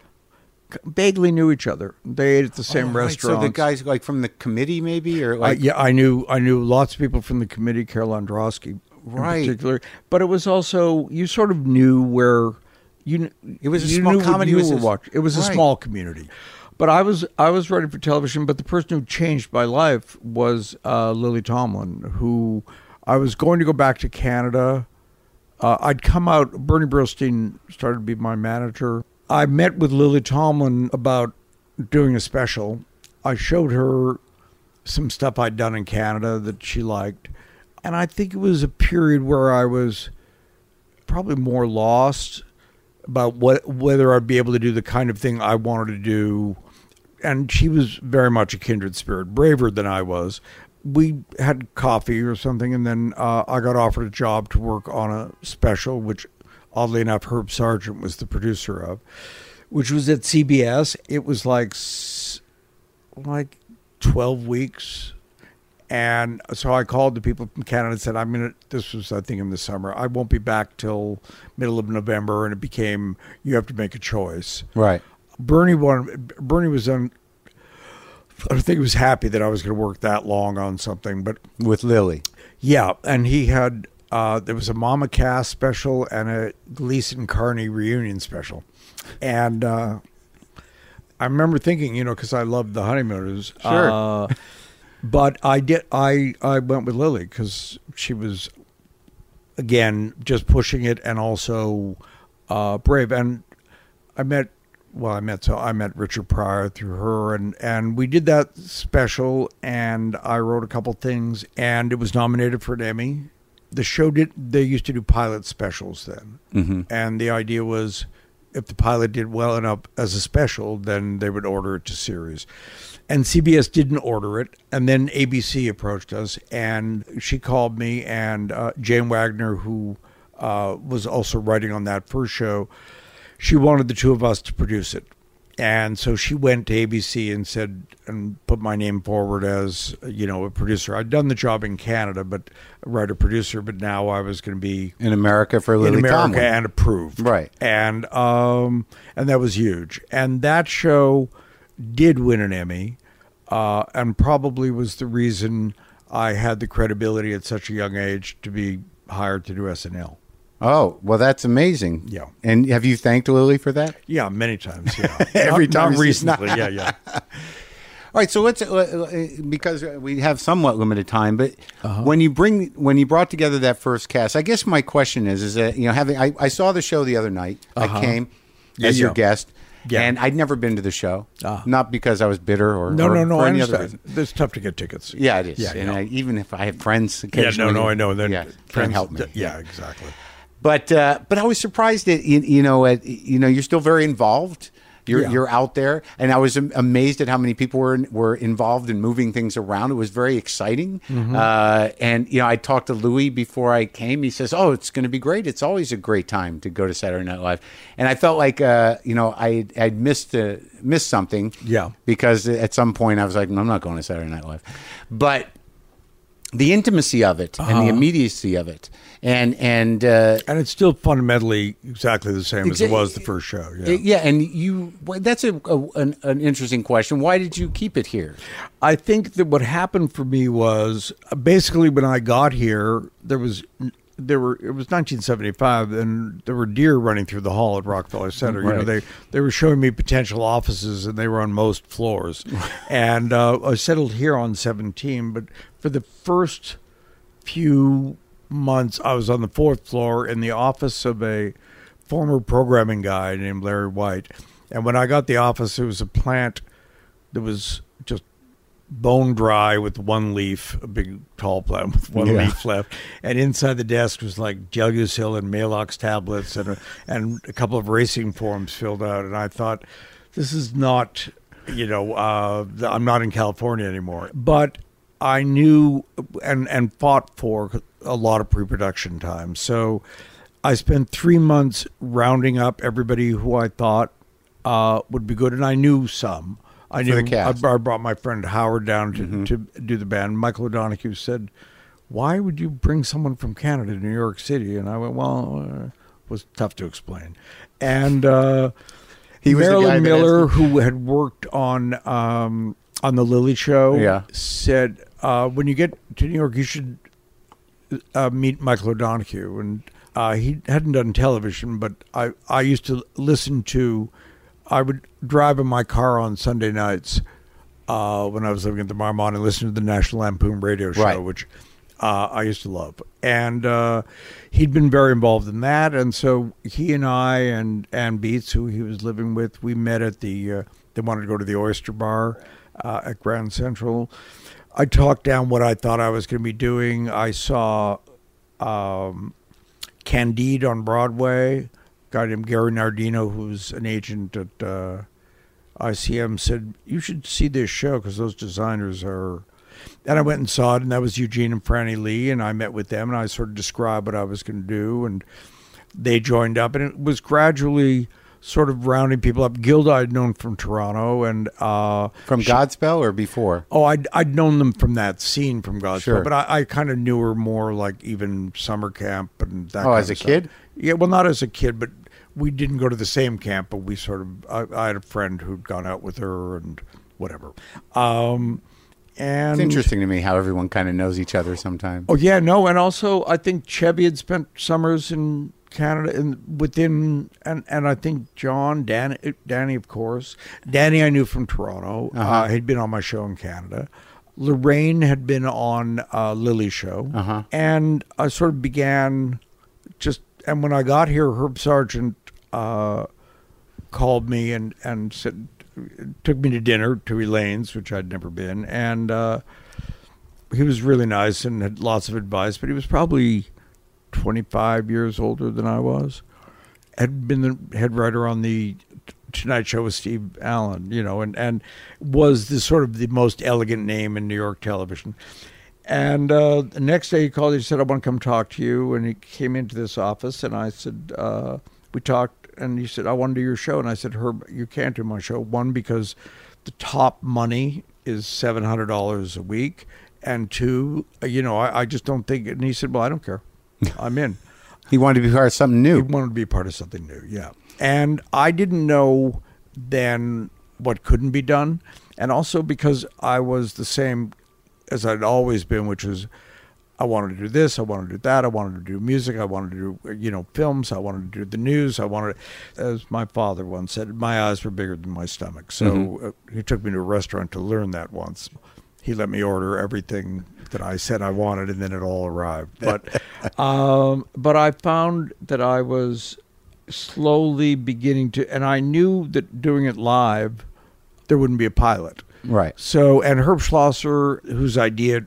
vaguely knew each other. They ate at the same Oh, right. restaurant. So the guys like from the committee, maybe, or I, like yeah, I knew I knew lots of people from the committee, Carol Androsky, Right. in particular. But it was also you sort of knew where you. It was a you small comedy You was were a- watching. It was a Right. small community. But I was I was writing for television. But the person who changed my life was uh, Lily Tomlin, who I was going to go back to Canada. Uh, I'd come out. Bernie Brillstein started to be my manager. I met with Lily Tomlin about doing a special. I showed her some stuff I'd done in Canada that she liked. And I think it was a period where I was probably more lost about what whether I'd be able to do the kind of thing I wanted to do. And she was very much a kindred spirit, braver than I was. We had coffee or something, and then uh, I got offered a job to work on a special, which oddly enough, Herb Sargent was the producer of, which was at CBS. It was like like 12 weeks And so I called the people from Canada and said, I'm to, this was, I think, in the summer. I won't be back till middle of November. And it became, you have to make a choice. Right. Bernie wanted, Bernie was on, I think he was happy that I was going to work that long on something. But With Lily. yeah, and he had, uh, there was a Mama Cass special and a Gleason Carney reunion special. And, uh, I remember thinking, you know, because I loved the Honeymooners. Sure. Uh, but I did. I I went with Lily because she was, again, just pushing it and also uh, brave. And I met. Well, I met so I met Richard Pryor through her, and and we did that special, and I wrote a couple things, and it was nominated for an Emmy. The show did. They used to do pilot specials then, Mm-hmm. and the idea was if the pilot did well enough as a special, then they would order it to series. And CBS didn't order it, and then ABC approached us, and she called me and uh, Jane Wagner, who uh, was also writing on that first show, she wanted the two of us to produce it. And so she went to ABC and said, and put my name forward as, you know, a producer. I'd done the job in Canada, but writer producer, but now I was going to be In America for Lily in America Tomlin. and approved. Right. And um and that was huge. And that show did win an Emmy, uh, and probably was the reason I had the credibility at such a young age to be hired to do SNL. Oh, well, that's amazing. Yeah. And have you thanked Lily for that? Yeah, many times. Yeah, Every Not- time Not recently. yeah, yeah. All right, so let's uh, uh, because we have somewhat limited time, but Uh-huh. when you bring when you brought together that first cast, I guess my question is is that you know having I, I saw the show the other night, I came Yeah, as your yeah. guest, Yeah. and I'd never been to the show, Ah. not because I was bitter or No, or no, no. for I any other reason. It's tough to get tickets. Yeah, it is, Yeah, and. I, even if I have friends, Yeah, no, no, I know. Then yeah, can't friends help me. Yeah, exactly. But uh, but I was surprised that you, you know at, you know you're still very involved. You're Yeah. you're out there, and I was amazed at how many people were were involved in moving things around. It was very exciting. Mm-hmm. Uh, and you know, I talked to Louis before I came. He says, "Oh, it's going to be great. It's always a great time to go to Saturday Night Live." And I felt like uh, you know I I'd missed uh, missed something. Yeah. because at some point I was like, "I'm not going to Saturday Night Live," but the intimacy of it and Uh-huh. the immediacy of it, and and uh, And it's still fundamentally exactly the same as it was the first show. Yeah. Yeah, and you that's a, a an, an interesting question. Why did you keep it here? I think that what happened for me was basically when I got here, there was there were it was 1975, and there were deer running through the hall at Rockefeller Center. You know, they they were showing me potential offices, and they were on most floors. and uh, I settled here on 17, but for the first few months, I was on the fourth floor in the office of a former programming guy named Larry White. And when I got the office, it was a plant that was just bone dry with one leaf, a big tall plant with one Yeah. leaf left. And inside the desk was like Gelusil and Maalox tablets and a, and a couple of racing forms filled out. And I thought, this is not, you know, uh, I'm not in California anymore. But I knew and and fought for a lot of pre-production time. So I spent three months rounding up everybody who I thought uh, would be good, and I knew some. I For knew. I, I brought my friend Howard down to, to do the band. Michael O'Donoghue said, "Why would you bring someone from Canada to New York City?" And I went, "Well, uh, it was tough to explain." And uh, He was the Marilyn Miller, who had worked on um, on the Lily Show, Yeah. said, uh, "When you get to New York, you should uh, meet Michael O'Donoghue." And uh, he hadn't done television, but I I used to listen to. I would drive in my car on Sunday nights uh, when I was living at the Marmont and listen to the National Lampoon Radio Show, Right. which uh, I used to love. And uh, he'd been very involved in that, and so he and I and Anne Beatts, who he was living with, we met at the. Uh, they wanted to go to the Oyster Bar uh, at Grand Central. I talked down what I thought I was going to be doing. I saw um, Candide on Broadway. A guy named Gary Nardino, who's an agent at uh, ICM, said you should see this show because those designers are. And I went and saw it, and that was Eugene and Franne Lee, and I met with them, and I sort of described what I was going to do, and they joined up, and it was gradually sort of rounding people up. Gilda I'd known from Toronto, and uh, From Godspell or before? oh, I'd I'd known them from that scene from Godspell, Sure. but I, I kind of knew her more like even summer camp and that. Oh, as a stuff. kid? Yeah, well, not as a kid, but we didn't go to the same camp, but we sort of. I, I had a friend who'd gone out with her and whatever. Um, and It's interesting to me how everyone kind of knows each other sometimes. Oh yeah, no, and also I think Chevy had spent summers in Canada and within and and I think John, Dan, Danny, of course, Danny I knew from Toronto. uh Uh-huh. he'd been on my show in Canada. Lorraine had been on uh, Lily's show, Uh-huh. and I sort of began just. And when I got here, Herb Sargent uh, called me and and said took me to dinner to Elaine's, which I'd never been, and uh, he was really nice and had lots of advice. But he was probably twenty five years older than I was. Had been the head writer on the Tonight Show with Steve Allen, you know, and and was the sort of the most elegant name in New York television. And uh, the next day he called. He said, "I want to come talk to you." And he came into this office, and I said, uh, "We talked." And he said, "I want to do your show." And I said, "Herb, you can't do my show. One because the top money is seven hundred dollars a week, and two, uh, you know, I, I just don't think." And he said, "Well, I don't care. I'm in." He wanted to be part of something new. He wanted to be part of something new, yeah. And I didn't know then what couldn't be done, and also because I was the same as I'd always been, which was I wanted to do this, I wanted to do that, I wanted to do music, I wanted to do you know films, I wanted to do the news, I wanted, as my father once said, my eyes were bigger than my stomach. So uh, he took me to a restaurant to learn that once. He let me order everything that I said I wanted, and then it all arrived. But um, but I found that I was slowly beginning to, and I knew that doing it live, there wouldn't be a pilot. Right. So, and Herb Schlosser, whose idea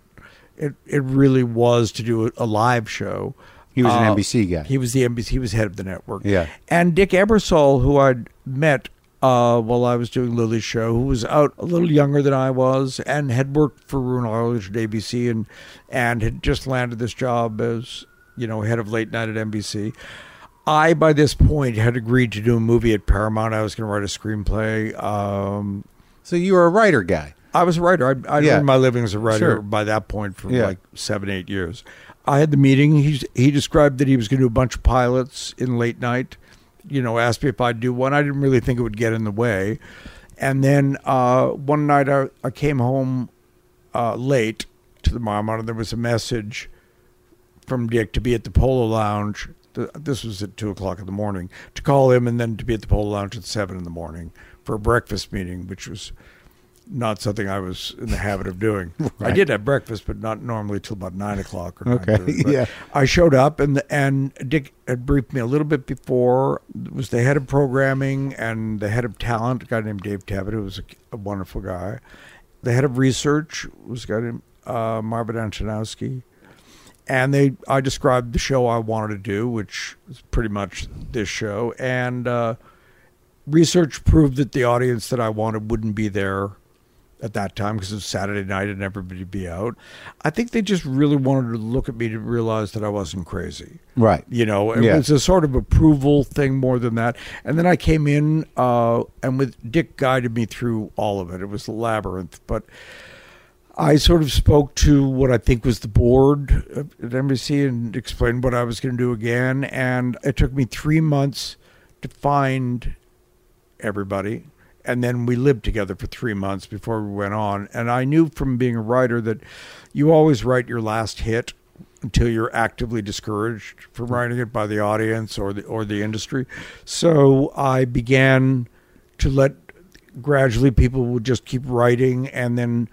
it, it really was to do a, a live show. He was an uh, NBC guy. He was the NBC. He was head of the network. Yeah. And Dick Ebersol, who I'd met uh, while I was doing Lily's show, who was out a little younger than I was, and had worked for Roone Arledge at ABC, and and had just landed this job as you know head of late night at NBC. I by this point had agreed to do a movie at Paramount. I was going to write a screenplay. Um, So you were a writer guy. I was a writer. I, I Yeah. earned my living as a writer Sure. by that point for Yeah. like seven, eight years. I had the meeting. He's, he described that he was going to do a bunch of pilots in late night. You know, asked me if I'd do one. I didn't really think it would get in the way. And then uh, one night I, I came home uh, late to the Marmont, and there was a message from Dick to be at the Polo Lounge. This was at two o'clock in the morning. To call him and then to be at the Polo Lounge at seven in the morning for a breakfast meeting, which was not something I was in the habit of doing. I did have breakfast, but not normally till about nine o'clock or Okay, 9:30. Yeah. I showed up, and and Dick had briefed me a little bit before. It was the head of programming and the head of talent, a guy named Dave Tebet, who was a, a wonderful guy. The head of research was a guy named uh, Marvin Antonowsky. And they, I described the show I wanted to do, which is pretty much this show. And uh, research proved that the audience that I wanted wouldn't be there at that time because it was Saturday night and everybody be out. I think they just really wanted to look at me to realize that I wasn't crazy. Right. You know, it Yeah. was a sort of approval thing more than that. And then I came in, uh, and with Dick guided me through all of it. It was a labyrinth, but I sort of spoke to what I think was the board at NBC and explained what I was going to do again. And it took me three months to find everybody. And then we lived together for three months before we went on. And I knew from being a writer that you always write your last hit until you're actively discouraged from mm-hmm. writing it by the audience or the or the industry. So I began to let gradually people would just keep writing and then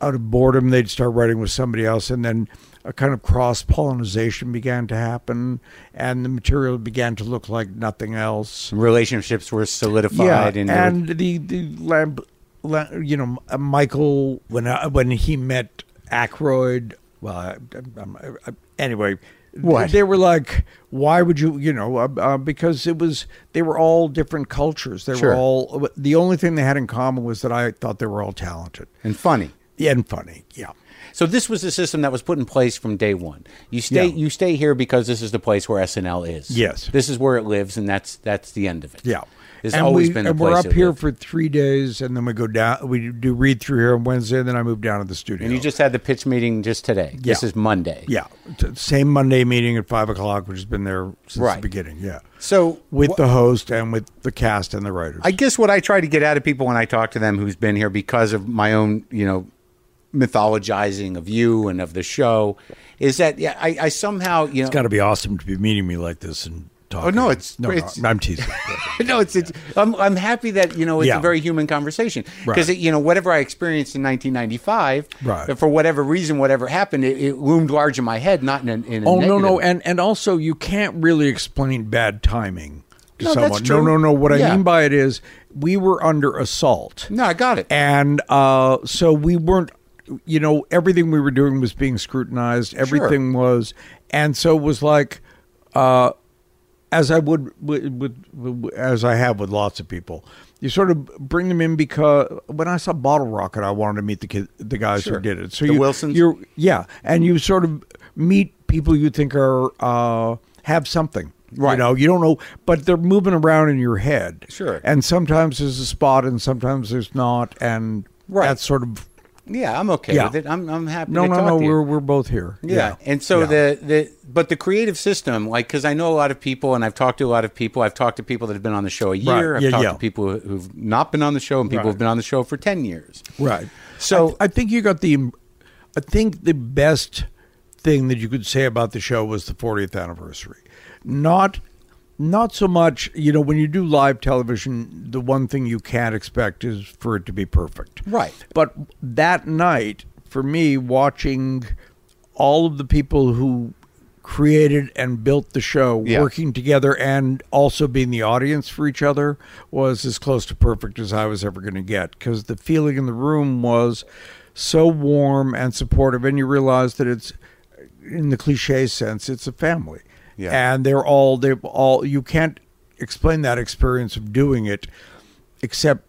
out of boredom they'd start writing with somebody else and then a kind of cross pollination began to happen and the material began to look like nothing else Relationships were solidified. and, and the the lamp, la you know, uh, Michael when I, when he met Aykroyd. Well, I, I, I, anyway, What? they were like, why would you, you know, uh, uh, because it was they were all different cultures. They Sure. were all the only thing they had in common was that I thought they were all talented and funny. and funny. Yeah. So this was the system that was put in place from day one. You stay Yeah. you stay here because this is the place where SNL is. Yes. This is where it lives and that's that's the end of it. Yeah. and always we, been the and we're up here live. for three days, and then we go down. We do read through here on Wednesday, and then I move down to the studio. And you just had the pitch meeting just today. This Yeah. is Monday. yeah, same Monday meeting at five o'clock, which has been there since Right. the beginning. Yeah, So with wh- the host and with the cast and the writers. I guess what I try to get out of people when I talk to them who's been here because of my own, you know, mythologizing of you and of the show is that yeah, I, I somehow you know it's got to be awesome to be meeting me like this and talking. Oh, no, it's- no, it's- no I'm teasing. no, it's, it's I'm, I'm happy that you know it's Yeah. a very human conversation because Right. you know whatever I experienced in 1995, Right. for whatever reason, whatever happened, it, it loomed large in my head, not in a, in a Oh no, no, negative- and and also you can't really explain bad timing to No, someone. No, no, no. What I mean by it is we were under assault, no, I got it. and uh, so we weren't. You know, everything we were doing was being scrutinized. Everything was, and so it was like, uh, as I would with, with, with as I have with lots of people. You sort of bring them in because when I saw Bottle Rocket, I wanted to meet the kid, the guys Sure. who did it. So The you, Wilsons? you're yeah, and you sort of meet people you think are uh, have something. Right. You know, you don't know, but they're moving around in your head. Sure. And sometimes there's a spot, and sometimes there's not, and Right. that's sort of yeah, I'm okay Yeah. with it. I'm I'm happy. no, to no, talk no. to you. We're we're both here. Yeah. And so Yeah. the the but the creative system, like, because I know a lot of people, and I've talked to a lot of people. I've talked to people that have been on the show a year. Right. I've Yeah, talked yeah. to people who- who've not been on the show, and people Right. who've been on the show for ten years. Right. So- I, I think you got the. I think the best thing that you could say about the show was the 40th anniversary. Not, not so much. You know, when you do live television, the one thing you can't expect is for it to be perfect. Right. But that night, for me, watching all of the people who created and built the show Yeah. working together and also being the audience for each other was as close to perfect as I was ever going to get because the feeling in the room was so warm and supportive and you realize that it's in the cliche sense it's a family Yeah. and they're all they all you can't explain that experience of doing it except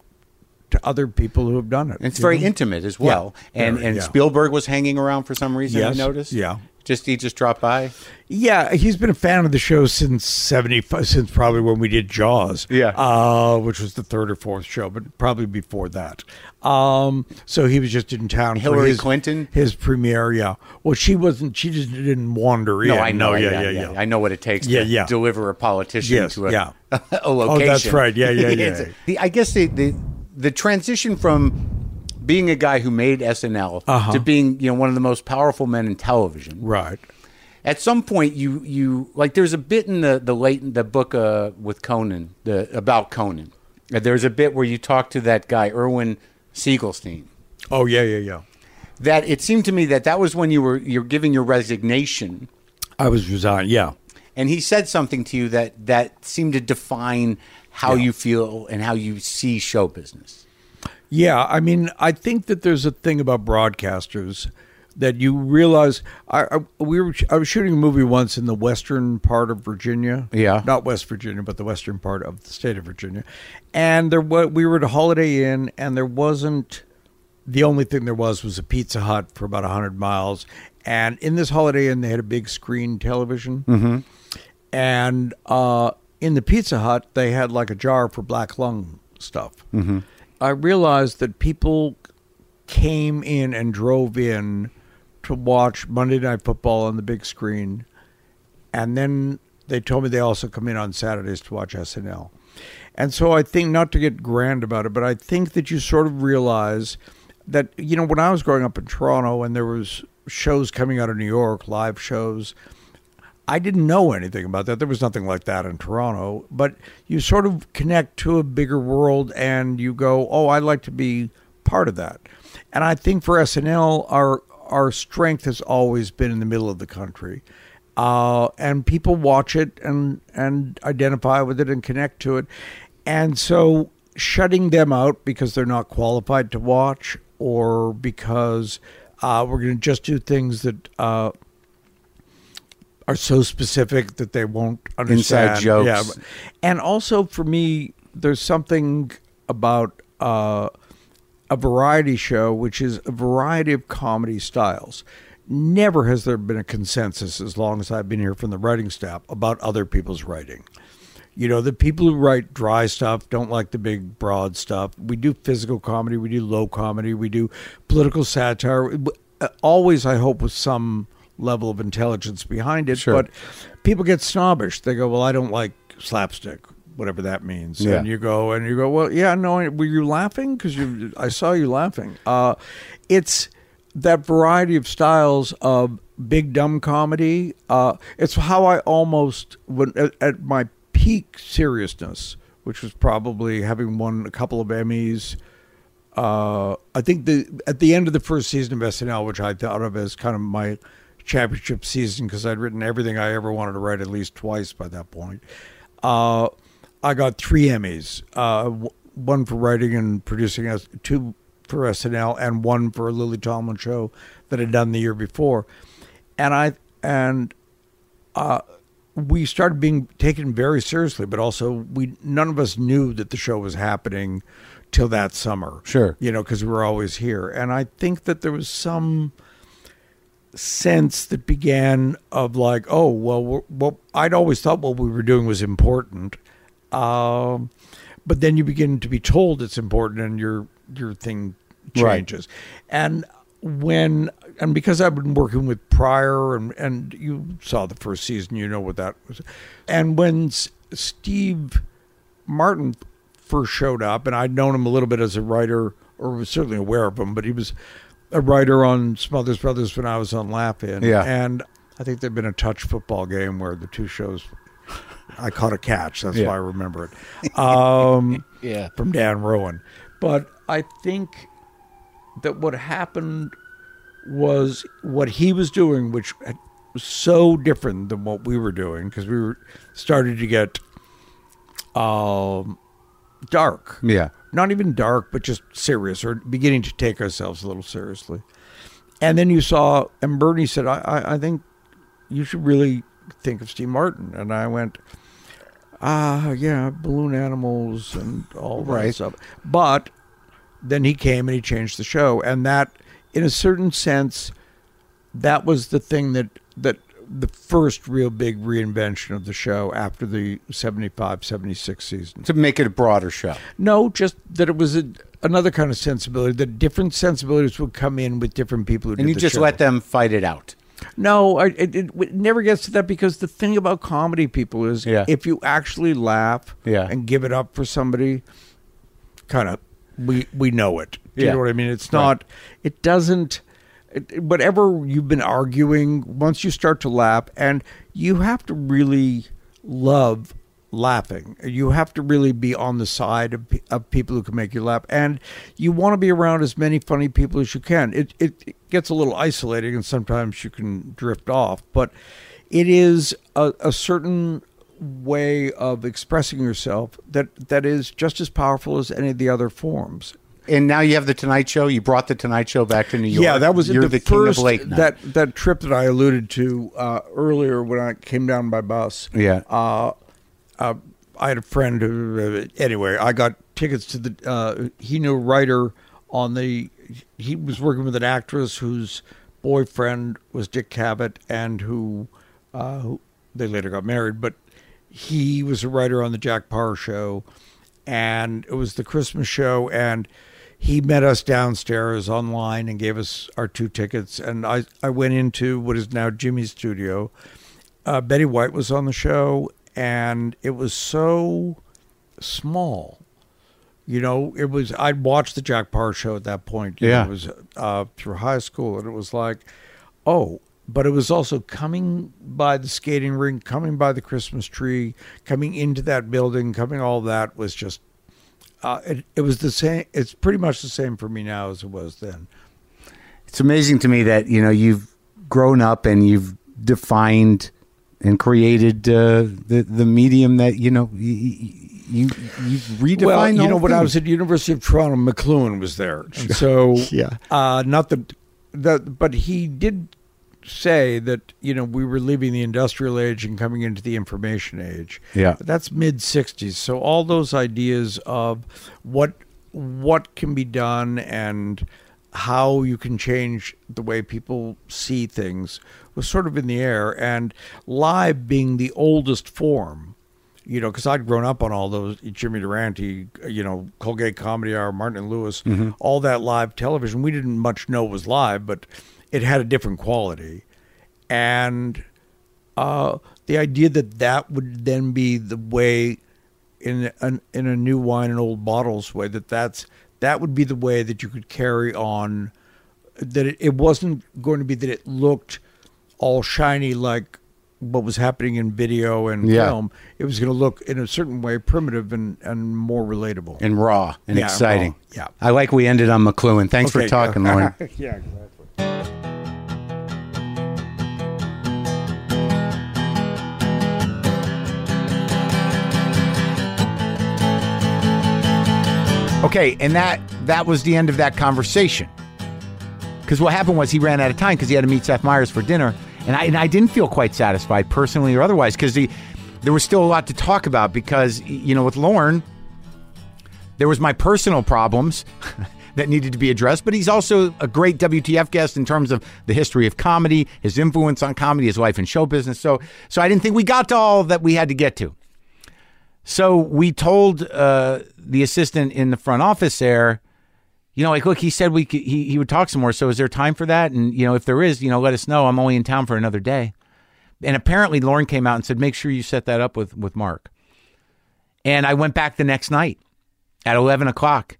to other people who have done it And it's very know? intimate as well. and and yeah. Spielberg was hanging around for some reason. Yes. You noticed? Yeah. Just he just dropped by. Yeah, he's been a fan of the show since seventy since probably when we did Jaws. Yeah. uh, which was the third or fourth show, but probably before that. Um, so he was just in town. for Hillary his, Clinton? his premiere. Yeah. Well, she wasn't. She just didn't wander in. No, I know. Yeah, I, yeah, yeah, yeah. I know what it takes Yeah, to yeah. deliver a politician Yes, to a, yeah. a Oh, that's right. Yeah, yeah, yeah. The, I guess the, the the transition from being a guy who made SNL Uh-huh. to being you know one of the most powerful men in television. Right. At some point, you you like there's a bit in the the late the book uh, with Conan the about Conan. Uh, There's a bit where you talk to that guy Irwin Segelstein. Oh yeah, yeah, yeah. That it seemed to me that that was when you were you're giving your resignation I was resigned. Yeah. and he said something to you that that seemed to define how Yeah. you feel and how you see show business. Yeah, I mean, I think that there's a thing about broadcasters that you realize. I, I we were I was shooting a movie once in the western part of Virginia. Yeah. not West Virginia, but the western part of the state of Virginia, and there we were at a Holiday Inn, and there wasn't. The only thing there was was a Pizza Hut for about hundred miles, and in this Holiday Inn they had a big screen television, mm-hmm. and uh, in the Pizza Hut they had like a jar for black lung stuff. Mm-hmm. I realized that people came in and drove in to watch Monday Night Football on the big screen, and then they told me they also come in on Saturdays to watch SNL. And so I think not to get grand about it, but I think that you sort of realize that you know when I was growing up in Toronto and there was shows coming out of New York, live shows, I didn't know anything about that. There was nothing like that in Toronto, but you sort of connect to a bigger world and you go, "Oh, I'd like to be part of that." And I think for SNL, our our strength has always been in the middle of the country, uh, and people watch it and and identify with it and connect to it, and so shutting them out because they're not qualified to watch or because uh, we're going to just do things that. Uh, are so specific that they won't understand. Inside jokes. Yeah, and also for me, there's something about uh, a variety show, which is a variety of comedy styles. Never has there been a consensus, as long as I've been here from the writing staff, about other people's writing. You know, the people who write dry stuff don't like the big, broad stuff. We do physical comedy, we do low comedy, we do political satire. Uh, Always, I hope, with some level of intelligence behind it. Sure. But people get snobbish. They go, "Well, I don't like slapstick." Whatever that means, Yeah. and you go and you go. Well, yeah, no. Were you laughing? Because you, I saw you laughing. Uh, it's that variety of styles of big dumb comedy. Uh, it's how I almost when at, at my peak seriousness, which was probably having won a couple of Emmys. Uh, I think the at the end of the first season of SNL, which I thought of as kind of my championship season because I'd written everything I ever wanted to write at least twice by that point. Uh, I got three Emmys, uh, one for writing and producing, two for SNL, and one for a Lily Tomlin show that I'd done the year before. And I and uh, we started being taken very seriously, but also we none of us knew that the show was happening till that summer. Sure. you know, because we were always here, and I think that there was some sense that began of like, oh well, well, I'd always thought what we were doing was important, um, but then you begin to be told it's important, and your your thing Right. changes, and when and because I've been working with Pryor and and you saw the first season, you know what that was, and when S- Steve Martin first showed up, and I'd known him a little bit as a writer, or was certainly aware of him, but he was a writer on Smothers Brothers when I was on Laugh-In. Yeah. And I think there'd been a touch football game where the two shows, I caught a catch. That's Yeah. why I remember it. Um, Yeah. from Dan Rowan. But I think that what happened was what he was doing, which was so different than what we were doing, because we were started to get um, dark. Yeah. Not even dark, but just serious, or beginning to take ourselves a little seriously. And then you saw, and Bernie said, I, I, I think you should really think of Steve Martin. And I went, ah, yeah, balloon animals and all that Right. stuff. But then he came and he changed the show. And that, in a certain sense, that was the thing that, that the first real big reinvention of the show after the 75 76 season. To make it a broader show. No, just that it was a, another kind of sensibility. That different sensibilities would come in with different people who And you just show. let them fight it out. No, I, it, it, never gets to that because the thing about comedy people is Yeah. if you actually laugh Yeah. and give it up for somebody, kind of we we know it. Do you know what I mean? It's not. It doesn't. Whatever you've been arguing, once you start to laugh, and you have to really love laughing. You have to really be on the side of, of people who can make you laugh, and you want to be around as many funny people as you can. It, it it gets a little isolating, and sometimes you can drift off, but it is a, a certain way of expressing yourself that that is just as powerful as any of the other forms. And now you have the Tonight Show. You brought the Tonight Show back to New York. Yeah, that was You're the, the, first king of late night. that that trip that I alluded to uh, earlier when I came down by bus. Yeah. uh, uh, I had a friend who, uh, anyway, I got tickets to the. Uh, he knew a writer on the. He was working with an actress whose boyfriend was Dick Cavett, and who, uh, who they later got married. But he was a writer on the Jack Paar show, and it was the Christmas show, and he met us downstairs online and gave us our two tickets, and I I went into what is now Jimmy's studio. Uh, Betty White was on the show, and it was so small. You know, it was. I'd watched the Jack Paar show at that point. You know, Yeah. it was uh, through high school, and it was like, oh, but it was also coming by the skating rink, coming by the Christmas tree, coming into that building, coming all that was just. Uh, it, it was the same. It's pretty much the same for me now as it was then. it's amazing to me that you know you've grown up and you've defined and created uh, the the medium that you know you you you've redefined. well, you know, when I was at University of Toronto, McLuhan was there, and so Yeah. uh, not that that, but he did say that you know we were leaving the industrial age and coming into the information age. Yeah. that's mid '60s. So all those ideas of what what can be done and how you can change the way people see things was sort of in the air and live being the oldest form you know, because I'd grown up on all those Jimmy Durante, you know, Colgate Comedy Hour, Martin and Lewis, mm-hmm. all that live television. We didn't much know was live, but it had a different quality, and uh, the idea that that would then be the way in an, in a new wine and old bottles way that that's that would be the way that you could carry on that it, it wasn't going to be that it looked all shiny like what was happening in video and Yeah. film it was going to look in a certain way primitive and, and more relatable and raw and Yeah, exciting. raw. Yeah. I like we ended on McLuhan. Thanks for Okay. talking, Lorne. yeah exactly Okay, and that that was the end of that conversation. Because what happened was he ran out of time because he had to meet Seth Meyers for dinner, and I and I didn't feel quite satisfied personally or otherwise because the there was still a lot to talk about because you know with Lorne there was my personal problems that needed to be addressed, but he's also a great WTF guest in terms of the history of comedy, his influence on comedy, his life in show business. So so I didn't think we got to all that we had to get to. So we told uh, the assistant in the front office there, you know, like, look, he said we could, he he would talk some more. So is there time for that? And you know, if there is, you know, let us know. I'm only in town for another day. And apparently, Lorne came out and said, make sure you set that up with with Marc. And I went back the next night at 11 o'clock.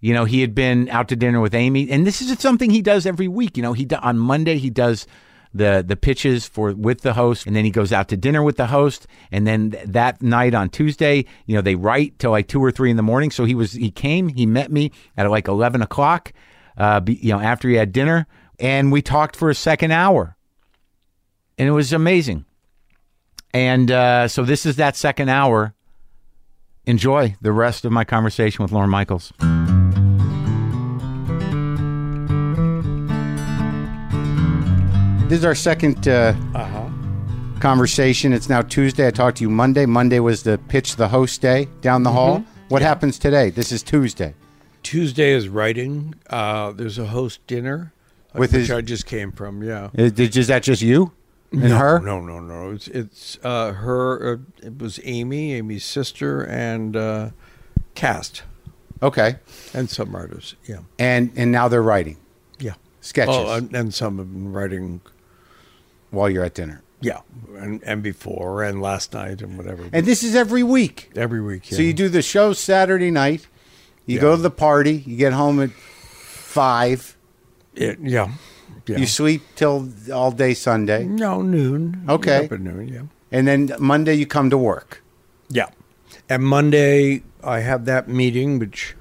You know, he had been out to dinner with Amy, and this is something he does every week. You know, he on Monday he does the the pitches for with the host, and then he goes out to dinner with the host, and then th- that night on Tuesday, you know, they write till like two or three in the morning. So he was he came, he met me at like 11 o'clock, uh, be, you know, after he had dinner, and we talked for a second hour, and it was amazing. And uh, so this is that second hour enjoy the rest of my conversation with Lorne Michaels. This is our second uh, conversation. It's now Tuesday. I talked to you Monday. Monday was the pitch the host day down the hall. What happens today? This is Tuesday. tuesday is writing uh, there's a host dinner With which his- i just came from yeah Is, is that just you and no, her? No, no, no. It's it's uh, her. Uh, it was Amy, Amy's sister, and uh, cast Okay. and some artists. Yeah, And and now they're writing yeah. sketches Oh, and, and some have been writing. While you're at dinner. Yeah, and and before and last night and whatever. And this is every week. every week. Yeah. So you do the show Saturday night. You Yeah. go to the party. You get home at five. It, yeah. Yeah. You sleep till all day Sunday, no noon. Okay. Up at noon. Yeah. and then Monday you come to work. Yeah. And Monday, I have that meeting, which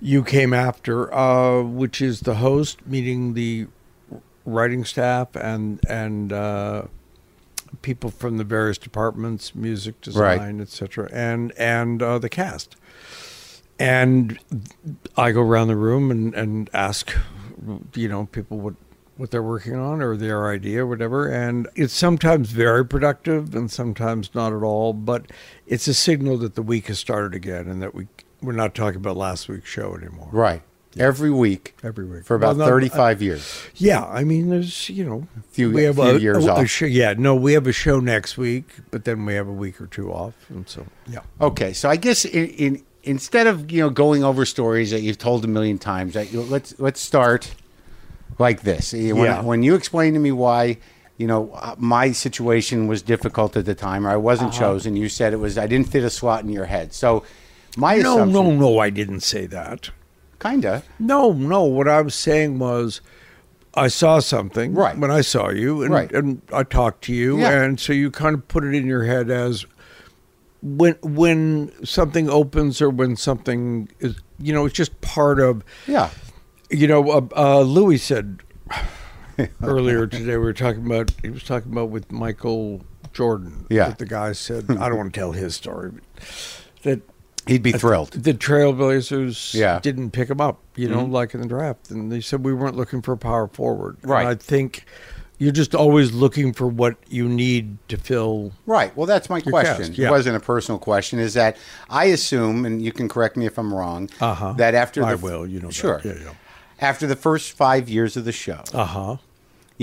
you came after, uh, which is the host meeting the writing staff and and uh, people from the various departments, music Right. design, etc., and and uh, the cast. And I go around the room and, and ask, you know, people what what they're working on or their idea or whatever. And it's sometimes very productive and sometimes not at all. But it's a signal that the week has started again and that we we're not talking about last week's show anymore. Right. Every week Every week for about Well, no, 35 years. Yeah, I mean, there's you know, Few- we have few a, years a- a off. show- yeah, no, we have a show next week, but then we have a week or two off, and so yeah. Okay, so I guess in, in instead of you know going over stories that you've told a million times, that you, let's let's start like this. When, Yeah. when you explain to me why you know uh, my situation was difficult at the time, or I wasn't Uh-huh. chosen, you said it was I didn't fit a slot in your head. So my No, no, no, I didn't say that. Kinda, No, no. What I was saying was, I saw something Right. when I saw you, and, Right. and I talked to you, Yeah. and so you kind of put it in your head as when when something opens or when something is, you know, it's just part of. yeah, You know, uh, uh, Louis said earlier today we were talking about. He was talking about with Michael Jordan. Yeah. that the guy said I don't want to tell his story, but that he'd be thrilled. the Trailblazers Yeah. Mm-hmm. didn't pick him up, you know, like in the draft. And they said we weren't looking for a power forward. And Right. I think you're just always looking for what you need to fill. Right. Well, that's my question. yeah. It wasn't a personal question. Is that I assume, and you can correct me if I'm wrong, Uh-huh. that after the I will, you know sure, Yeah, yeah. after the first five years of the show, Uh huh.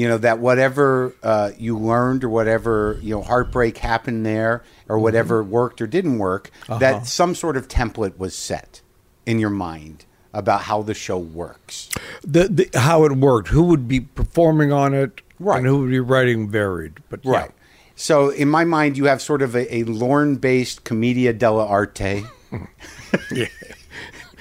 You know that whatever uh, you learned or whatever you know heartbreak happened there or whatever worked or didn't work, that some sort of template was set in your mind about how the show works. the, the how it worked, who would be performing on it, Right. and who would be writing varied. But yeah. Right. So in my mind, you have sort of a, a Lorne-based commedia dell'arte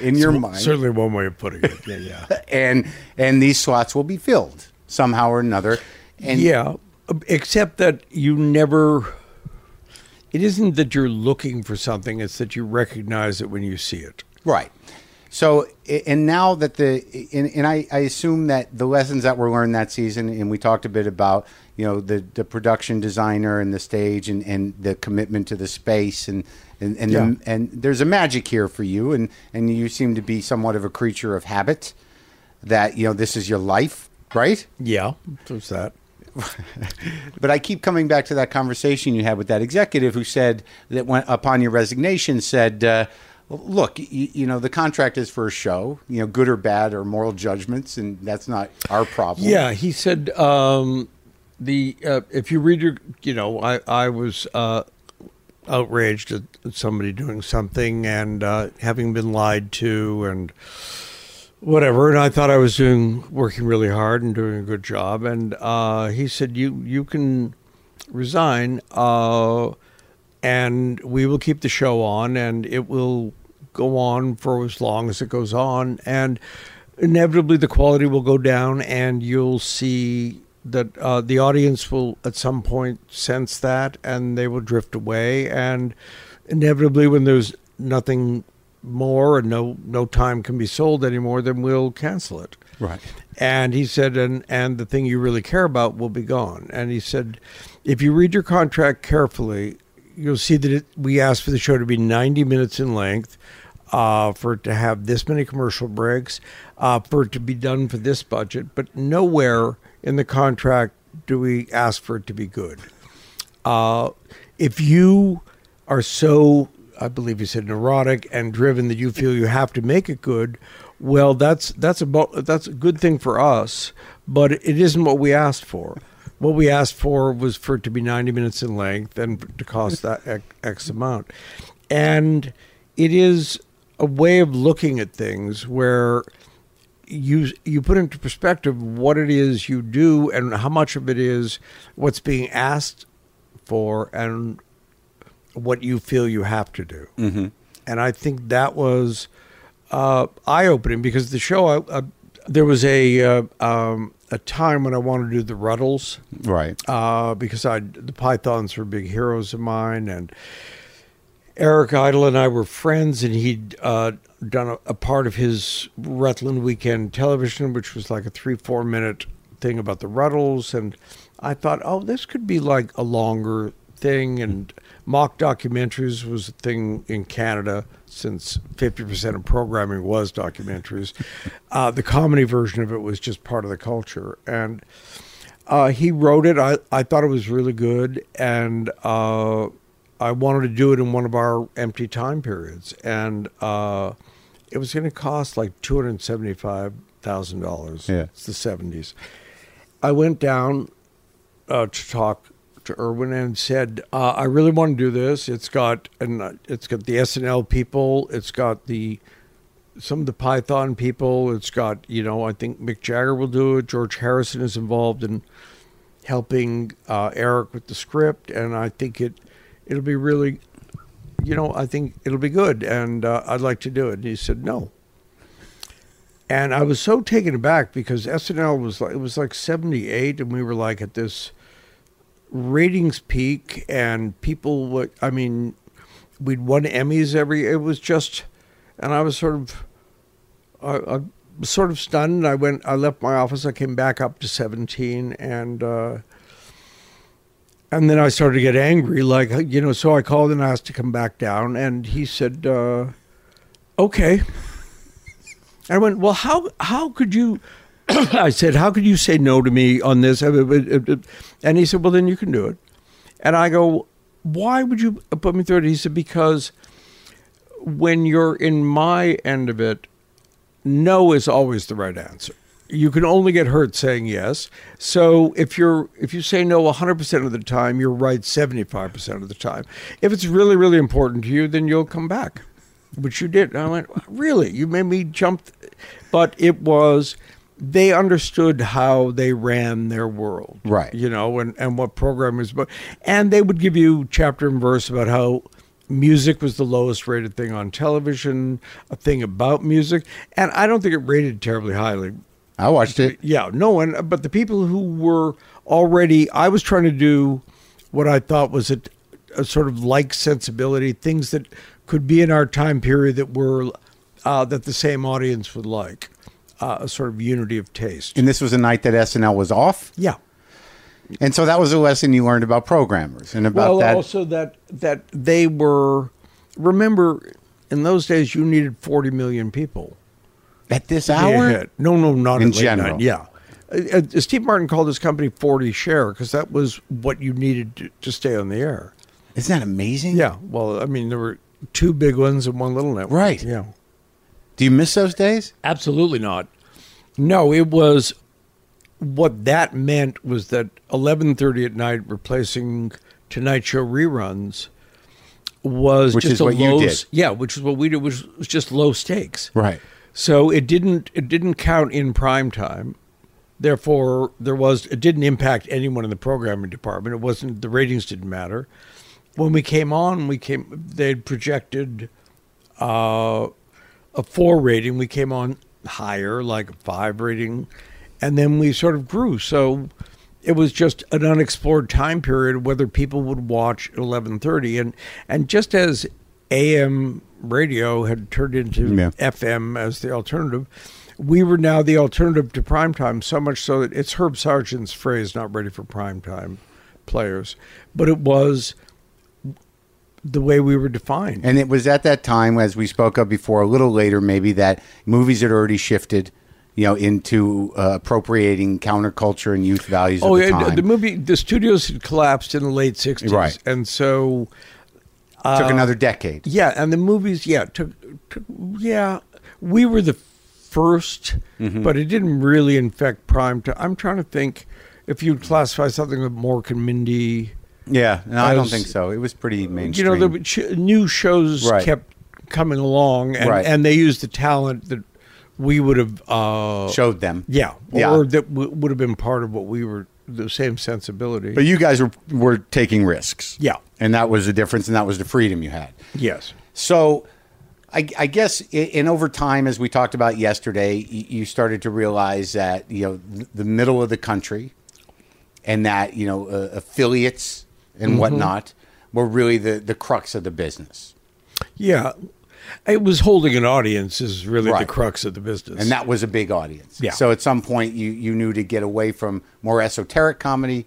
in your mind, certainly one way of putting it. Yeah, yeah. and and these slots will be filled somehow or another. And yeah, except that you never. It isn't that you're looking for something; it's that you recognize it when you see it. Right. So, and now that the, and, and I, I assume that the lessons that were learned that season, and we talked a bit about, you know, the, the production designer and the stage and, and the commitment to the space and, and, and, Yeah. the, and there's a magic here for you. And, and you seem to be somewhat of a creature of habit that, you know, this is your life, right? Yeah, there's that. But I keep coming back to that conversation you had with that executive who said that when upon your resignation said, uh, "Look, you, you know the contract is for a show, you know, good or bad or moral judgments, and that's not our problem." Yeah, he said um, the uh, if you read your, you know, I I was uh, outraged at somebody doing something and uh, having been lied to and whatever, and I thought I was doing working really hard and doing a good job, and uh, he said you you can resign. Uh, and we will keep the show on and it will go on for as long as it goes on and inevitably the quality will go down and you'll see that uh, the audience will at some point sense that and they will drift away and inevitably when there's nothing more and no no time can be sold anymore then we'll cancel it Right. and he said, and and the thing you really care about will be gone. And he said, if you read your contract carefully, you'll see that it, we asked for the show to be 90 minutes in length, uh, for it to have this many commercial breaks, uh, for it to be done for this budget. But nowhere in the contract do we ask for it to be good. Uh, if you are so, I believe you said neurotic and driven that you feel you have to make it good, well, that's that's about that's a good thing for us, but it isn't what we asked for. What we asked for was for it to be 90 minutes in length and to cost that X, amount. And it is a way of looking at things where you you put into perspective what it is you do and how much of it is what's being asked for and what you feel you have to do. Mm-hmm. And I think that was uh, eye opening because the show, I, I, there was a uh, um, a time when I wanted to do the Rutles Right. uh, because I the Pythons were big heroes of mine, and Eric Idle and I were friends, and he'd uh, done a, a part of his Rutland Weekend Television, which was like a three four minute thing about the Rutles, and I thought, oh, this could be like a longer thing, and mock documentaries was a thing in Canada since 50% of programming was documentaries. Uh, the comedy version of it was just part of the culture. And uh, he wrote it. I, I thought it was really good. And uh, I wanted to do it in one of our empty time periods. And uh, it was going to cost like $275,000. Yeah. It's the 70s. I went down uh, to talk to Irwin and said, uh, "I really want to do this. It's got and it's got the SNL people. It's got the some of the Python people. It's got you know I think Mick Jagger will do it. George Harrison is involved in helping uh, Eric with the script, and I think it it'll be really, you know, I think it'll be good, and uh, I'd like to do it." And he said, "No." And I was so taken aback because SNL was like it was like 78 and we were like at this ratings peak and people would I mean we'd won Emmys every it was just and I was sort of I, I was sort of stunned I went I left my office I came back up to 17 and uh and then I started to get angry like you know so I called and asked to come back down and he said uh okay I went, well, how how could you? I said, how could you say no to me on this? Uh, uh, uh, and he said, well, then you can do it. And I go, why would you put me through it? He said, because when you're in my end of it, no is always the right answer. You can only get hurt saying yes. So if you're if you say no 100% of the time, you're right 75% of the time. If it's really really important to you, then you'll come back. Which you did. And I went, "Really? You made me jump." But it was they understood how they ran their world. Right. You know, and and what program was about. And they would give you chapter and verse about how music was the lowest rated thing on television, a thing about music, and I don't think it rated terribly highly. I watched it. Yeah, no one, but the people who were already, I was trying to do what I thought was a, a sort of like sensibility, things that could be in our time period that were uh, that the same audience would like, uh, a sort of unity of taste. And this was a night that SNL was off. yeah. And so that was a lesson you learned about programmers and about well, that. also that that they were. Remember, in those days, you needed forty million people. at this to be a hour? No, no, not In general. night. Yeah. Uh, uh, Steve Martin called his company 40 share because that was what you needed to, to stay on the air. Isn't that amazing? Yeah. Well, I mean, there were two big ones and one little network. Right. Yeah. Do you miss those days? Absolutely not. No, it was what that meant was that 11:30 at night replacing Tonight Show reruns was Which just is a what you low, did. Yeah, which is what we did was, was just low stakes. Right. So it didn't it didn't count in prime time. Therefore, there was it didn't impact anyone in the programming department. It wasn't the ratings didn't matter. When we came on, we came they'd projected uh, a four rating. We came on higher, like a five rating, and then we sort of grew. So it was just an unexplored time period whether people would watch at 11:30 and and just as AM radio had turned into Yeah. FM as the alternative we were now the alternative to primetime so much so that it's Herb Sargent's phrase not ready for primetime players but it was the way we were defined And it was at that time, as we spoke of before, a little later, maybe that movies had already shifted, you know, into uh, appropriating counterculture and youth values Oh of the yeah, the movie, the studios had collapsed in the late '60s, Right. And so, Took another decade. yeah, and the movies, yeah, took, took yeah, we were the 1st Mm-hmm. but it didn't really infect prime time. I'm trying to think if you'd classify something with Mork and Mindy. Yeah, no, I don't think so. It was pretty mainstream. You know, the ch- new shows Right. kept coming along, and, Right. and they used the talent that we would have uh, showed them. yeah, Yeah. or that w- would have been part of what we were the same sensibility. But you guys were were taking risks. Yeah. and that was the difference, and that was the freedom you had. yes. So, I, I guess, i- and over time, as we talked about yesterday, y- you started to realize that you know th- the middle of the country, and that you know uh, affiliates and whatnot were really the the crux of the business, Yeah. It was holding an audience is really the crux of the business. and that was a big audience. Yeah. So at some point, you you knew to get away from more esoteric comedy,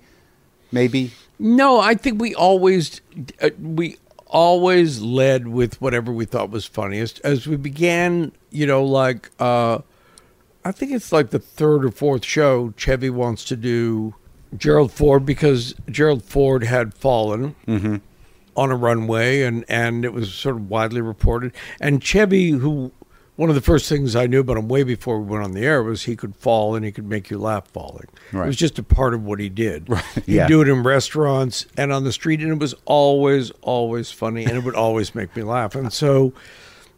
maybe. no, I think we always uh, we always led with whatever we thought was funniest. As we began, you know, like uh I think it's like the third or fourth show Chevy wants to do Gerald Ford because Gerald Ford had fallen mm-hmm. on a runway and and it was sort of widely reported. And Chevy, who one of the first things I knew about him way before we went on the air was he could fall and he could make you laugh falling. It was just a part of what he did. Right. He'd Yeah. do it in restaurants and on the street, and it was always, always funny, and it would always make me laugh. And so,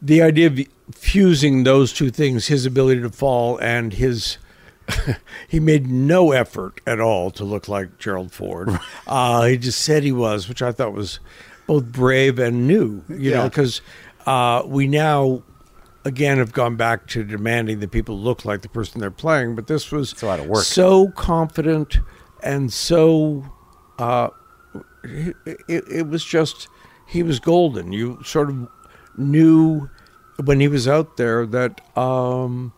the idea of fusing those two things, his ability to fall and his he made no effort at all to look like Gerald Ford. Uh, he just said he was, which I thought was both brave and new. You know, because uh, we now again have gone back to demanding that people look like the person they're playing. But this was a lot of work. so confident and so uh, it, it, it was just he was golden. You sort of knew when he was out there that um,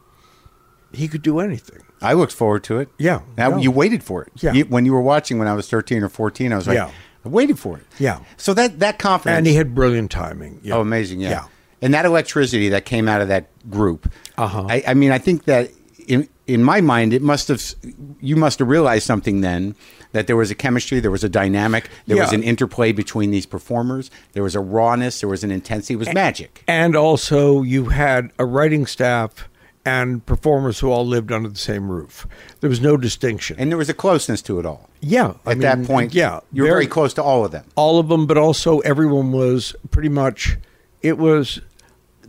he could do anything. I looked forward to it. Yeah, Now no. you waited for it. Yeah. You- when you were watching when I was thirteen or fourteen, I was like, Yeah. I waited for it. Yeah. So that that confidence. And he had brilliant timing. Yeah. Oh, amazing! Yeah. Yeah. and that electricity that came out of that group. Uh-huh. I, I mean, I think that in in my mind, it must have you must have realized something then that there was a chemistry, there was a dynamic, there was an interplay between these performers. There was a rawness, there was an intensity. It was magic. And also, you had a writing staff and performers who all lived under the same roof. There was no distinction. And there was a closeness to it all. yeah, At I that point, yeah, you were very close to all of them. all of them, but also everyone was pretty much. It was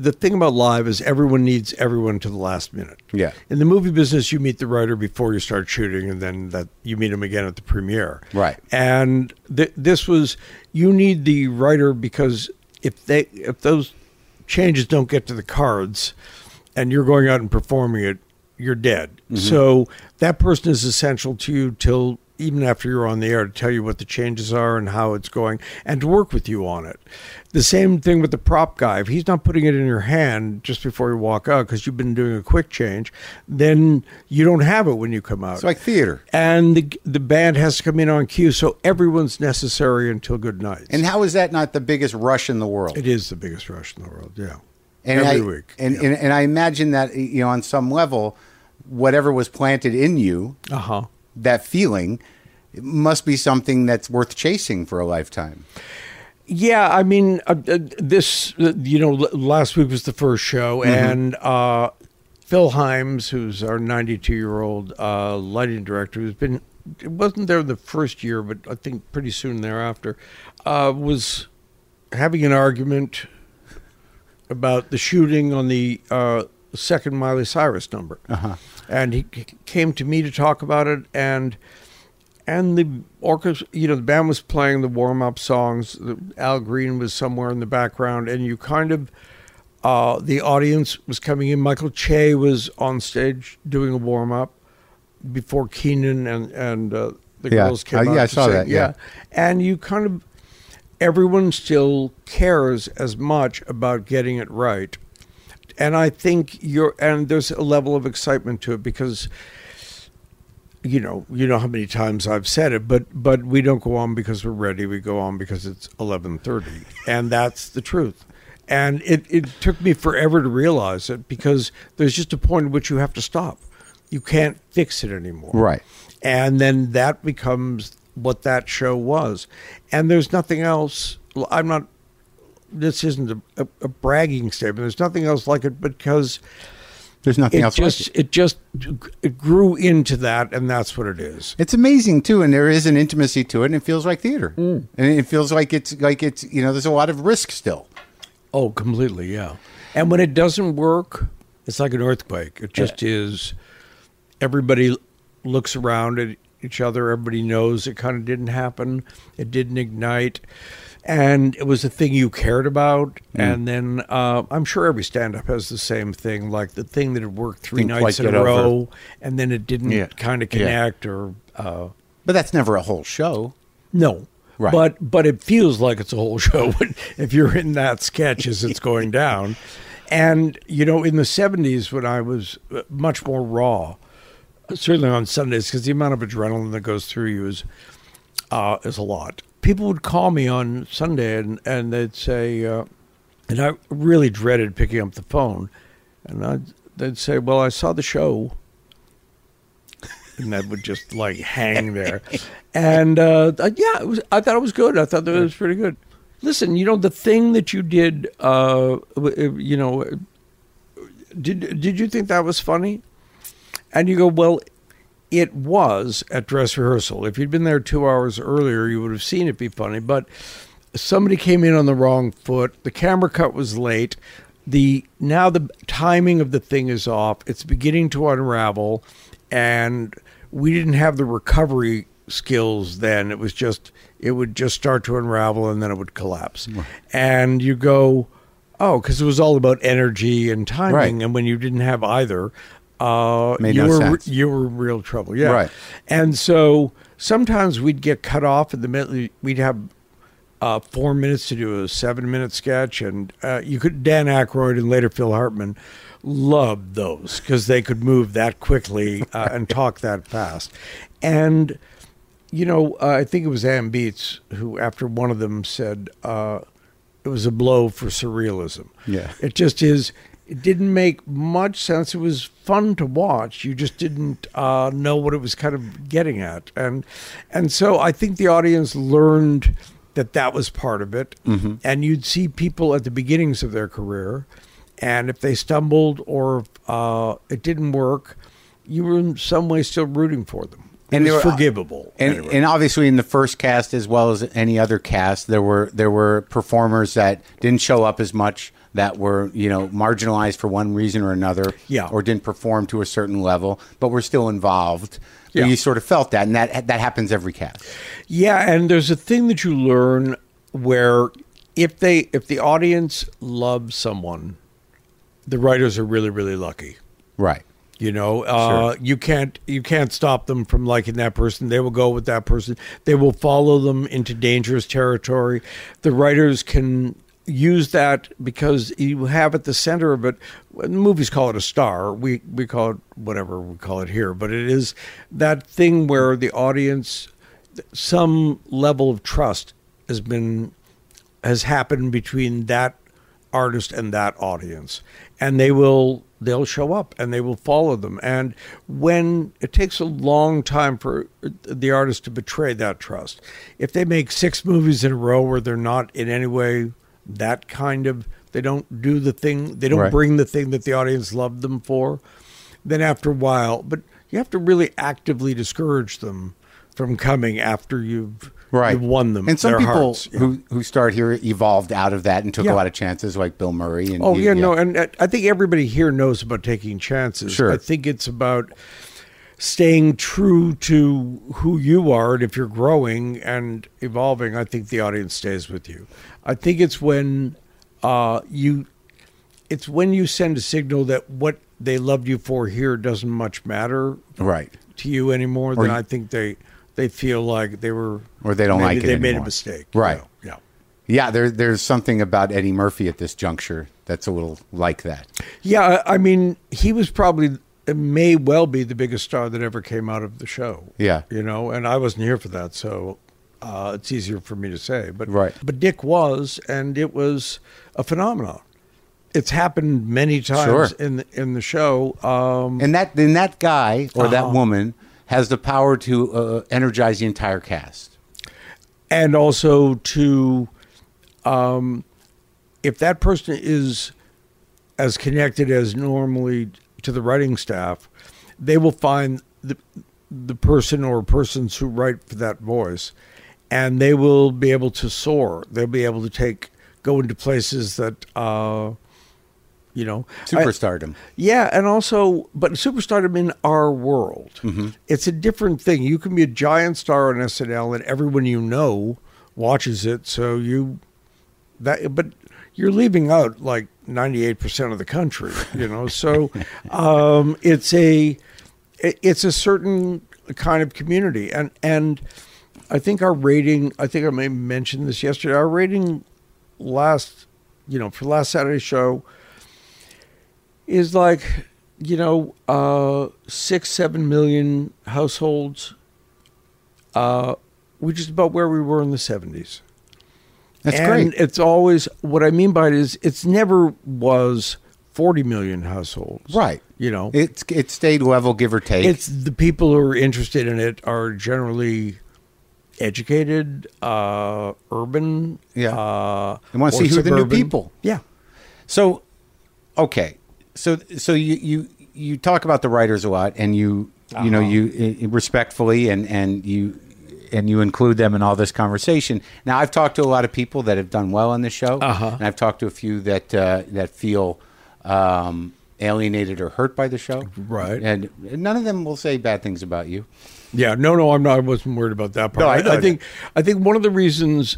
the thing about live is everyone needs everyone to the last minute. Yeah. In the movie business, you meet the writer before you start shooting, and then that you meet him again at the premiere. Right. And th- this was you need the writer because if they if those changes don't get to the cards, and you're going out and performing it, you're dead. Mm-hmm. So that person is essential to you till even after you're on the air to tell you what the changes are and how it's going and to work with you on it. The same thing with the prop guy. If he's not putting it in your hand just before you walk out because you've been doing a quick change, then you don't have it when you come out It's like theater. and the the band has to come in on cue, so everyone's necessary until good night. And how is that not the biggest rush in the world? it is the biggest rush in the world. Yeah, and every I, week. And, yeah. and and I imagine that you know on some level, whatever was planted in you, uh huh. that feeling, must be something that's worth chasing for a lifetime. Yeah, I mean, uh, uh, this uh, you know, l- last week was the first show, and uh, Phil Hymes, who's our 92 year old uh, lighting director, who's been wasn't there the first year, but I think pretty soon thereafter, uh, was having an argument about the shooting on the uh, second Miley Cyrus number, and he came to me to talk about it, and and the orchestra, you know, the band was playing the warm up songs. The, Al Green was somewhere in the background, and you kind of, uh, the audience was coming in. Michael Che was on stage doing a warm up before Kenan and and uh, the Yeah. girls came Uh, out. yeah, I saw sing. that, yeah. and you kind of, everyone still cares as much about getting it right. And I think you're, and there's a level of excitement to it because you know, you know how many times I've said it, but but we don't go on because we're ready. We go on because it's eleven thirty, and that's the truth. And it, it took me forever to realize it because there's just a point at which you have to stop. You can't fix it anymore. Right. And then that becomes what that show was. And there's nothing else. I'm not. This isn't a, a, a bragging statement. There's nothing else like it because There's nothing it else just like it. it just it grew into that, and that's what it is. It's amazing too, and there is an intimacy to it, and it feels like theater, Mm. and it feels like it's like it's you know there's a lot of risk still. Oh, completely, yeah. And when it doesn't work, it's like an earthquake. It just is. Everybody looks around at each other. Everybody knows it kind of didn't happen. It didn't ignite. And it was a thing you cared about. And then uh, I'm sure every stand up has the same thing like the thing that had worked 3 Didn't nights in a get over. row, and then it didn't Yeah. kind of Yeah. connect or. Uh, But that's never a whole show. no. Right. But but it feels like it's a whole show if you're in that sketch as it's going down. And you know, in the '70s when I was uh, much more raw, certainly on Sundays, because the amount of adrenaline that goes through you is uh, is a lot. People would call me on Sunday and and they'd say, uh, and I really dreaded picking up the phone, and I'd, they'd say, "Well, I saw the show." and that would just like hang there. And uh, yeah, it was. I thought it was good. I thought that it was pretty good. Listen, you know the thing that you did. Uh, you know, did did you think that was funny? And you go, well, it was at dress rehearsal. If you'd been there two hours earlier, you would have seen it be funny. But somebody came in on the wrong foot. The camera cut was late. The now the timing of the thing is off. It's beginning to unravel, and we didn't have the recovery skills then. It was just it would just start to unravel and then it would collapse. And you go, oh, because it was all about energy and timing, Right. and when you didn't have either, uh, Made you no were sense. you were in real trouble. Yeah, Right. And so sometimes we'd get cut off in the middle. We'd have uh, four minutes to do a seven minute sketch, and uh, you could Dan Aykroyd and later Phil Hartman loved those because they could move that quickly uh, and talk that fast. And you know, uh, I think it was Anne Beatts who, after one of them, said uh, it was a blow for surrealism. Yeah. it just is. It didn't make much sense. It was fun to watch. You just didn't uh, know what it was kind of getting at, and and so I think the audience learned that that was part of it. And you'd see people at the beginnings of their career, and if they stumbled or uh, it didn't work, you were in some way still rooting for them. It uh, And they was were- forgivable. And, anyway. and obviously in the first cast as well as any other cast, there were there were performers that didn't show up as much, that were you know marginalized for one reason or another, Yeah. or didn't perform to a certain level, but were still involved. Yeah. You sort of felt that, and that that happens every cast. Yeah, and there's a thing that you learn where if they if the audience loves someone, the writers are really really lucky. Right. You know, uh, you can't you can't stop them from liking that person. They will go with that person. They will follow them into dangerous territory. The writers can use that because you have at the center of it. The movies call it a star. We we call it whatever we call it here, but it is that thing where the audience, some level of trust has been has happened between that artist and that audience and they will they'll show up and they will follow them and when it takes a long time for the artist to betray that trust if they make six movies in a row where they're not in any way that kind of they don't do the thing they don't Right. bring the thing that the audience loved them for then after a while but you have to really actively discourage them from coming after you've Right. you've won them And some people hearts. Who who start here evolved out of that and took Yeah. a lot of chances, like Bill Murray. And Oh you- yeah, no, and uh, I think everybody here knows about taking chances. Sure. I think it's about staying true to who you are, and if you're growing and evolving, I think the audience stays with you. I think it's when uh, you, it's when you send a signal that what they loved you for here doesn't much matter right. to you anymore. Or Then you- I think they they feel like they were Or they don't like it They made a mistake. Right. Yeah. Yeah, there, there's something about Eddie Murphy at this juncture that's a little like that. Yeah, I mean, he was probably it may well be the biggest star that ever came out of the show. Yeah. you know, and I wasn't here for that, so uh, it's easier for me to say. But Right. but Dick was, and it was a phenomenon. It's happened many times Sure. in the, in the show. Um, And that then that guy or that Uh-huh. woman has the power to uh, energize the entire cast. and also to um, if that person is as connected as normally to the writing staff they will find the the person or persons who write for that voice and they will be able to soar they'll be able to take go into places that uh you know I- Superstardom. yeah, and also, but superstardom in our world, Mm-hmm. it's a different thing. You can be a giant star on SNL, and everyone you know watches it. So you that, but you're leaving out like 98 percent of the country. You know, so um, it's a it- it's a certain kind of community, and and I think our rating. I think I may have mentioned this yesterday. Our rating last, you know, for last Saturday's show is like you know uh six seven million households uh which is about where we were in the 70s That's and great. it's always what i mean by it is it's never was 40 million households Right. you know It's it stayed level, give or take. it's the people who are interested in it are generally educated uh urban Yeah. uh They wanna see who the new people. yeah So, okay, so so you you you talk about the writers a lot, and you you know Uh-huh. you uh, respectfully and and you and you include them in all this conversation. Now, I've talked to a lot of people that have done well on the show, Uh-huh. and I've talked to a few that uh, that feel um, alienated or hurt by the show, Right. And none of them will say bad things about you. Yeah, no, no, I'm not. I wasn't worried about that part. No, I I, I think I think one of the reasons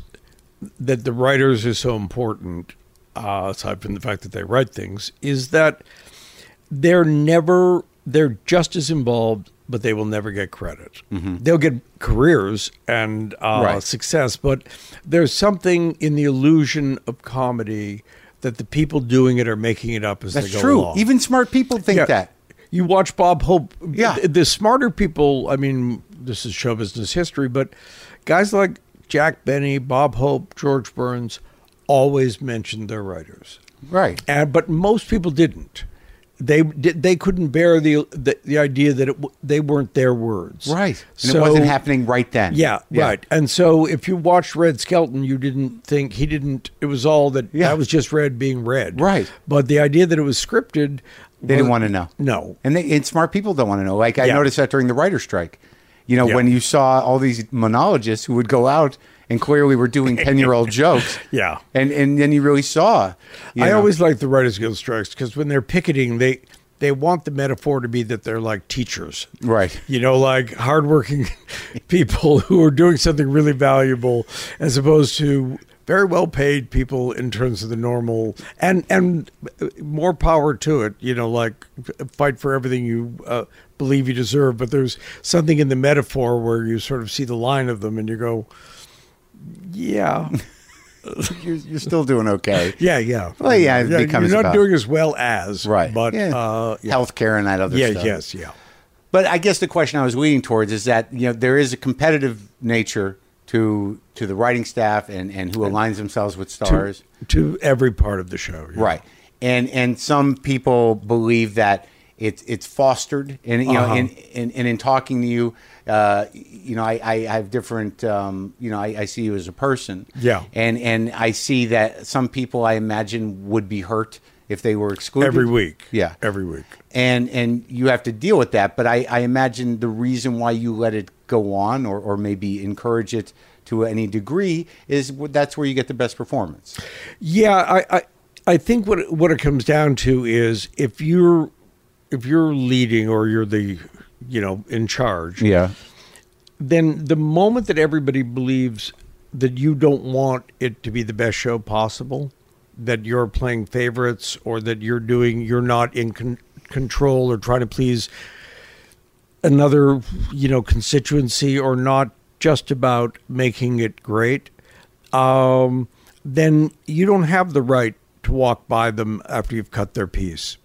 that the writers are so important, uh, aside from the fact that they write things, is that they're never they're just as involved, but they will never get credit. They'll get careers and uh, Mm-hmm. Right. success, but there's something in the illusion of comedy that the people doing it are making it up as That's they go true. along. Even smart people think Yeah. that. You watch Bob Hope. Yeah. The, the smarter people, I mean, this is show business history, but guys like Jack Benny, Bob Hope, George Burns always mentioned their writers. Right. And but most people didn't. they did they couldn't bear the the, the idea that it, they weren't their words Right. And so it wasn't happening right then. yeah, right and so if you watched red skelton you didn't think he didn't it was all that Yeah. that was just red being red Right. but the idea that it was scripted They didn't want to know. no And, they, and smart people don't want to know. Like I Yeah. noticed that during the writer's strike. You know, Yeah. when you saw all these monologists who would go out and clearly we were doing 10 year old jokes. Yeah. And, and then you really saw. you I know- always like the Writers Guild strikes because when they're picketing, they they want the metaphor to be that they're like teachers, Right. You know, like hardworking people who are doing something really valuable, as opposed to very well paid people in terms of the normal and and more power to it. You know, like fight for everything you. Uh, believe you deserve but there's something in the metaphor where you sort of see the line of them and you go yeah You're, you're still doing okay. yeah, yeah. Well, yeah, it becomes you're not about- doing as well as Right. but yeah. uh, yeah. healthcare and that other yeah, stuff. yes, yeah. But I guess the question I was leading towards is that you know there is a competitive nature to to the writing staff and and who aligns themselves with stars. To every part of the show, yeah. Right. And and some people believe that it's it's fostered and you know Uh-huh. in, in and in talking to you uh, you know I, I have different um, you know I, I see you as a person Yeah. and and I see that some people I imagine would be hurt if they were excluded Every week, yeah every week. and and you have to deal with that. But I, I imagine the reason why you let it go on, or or maybe encourage it to any degree, is that's where you get the best performance. Yeah, I, I, I think what what it comes down to is if you're if you're leading or you're the you know in charge, Yeah, then the moment that everybody believes that you don't want it to be the best show possible, that you're playing favorites or that you're doing you're not in con- control or trying to please another you know constituency or not just about making it great um, then you don't have the right to walk by them after you've cut their piece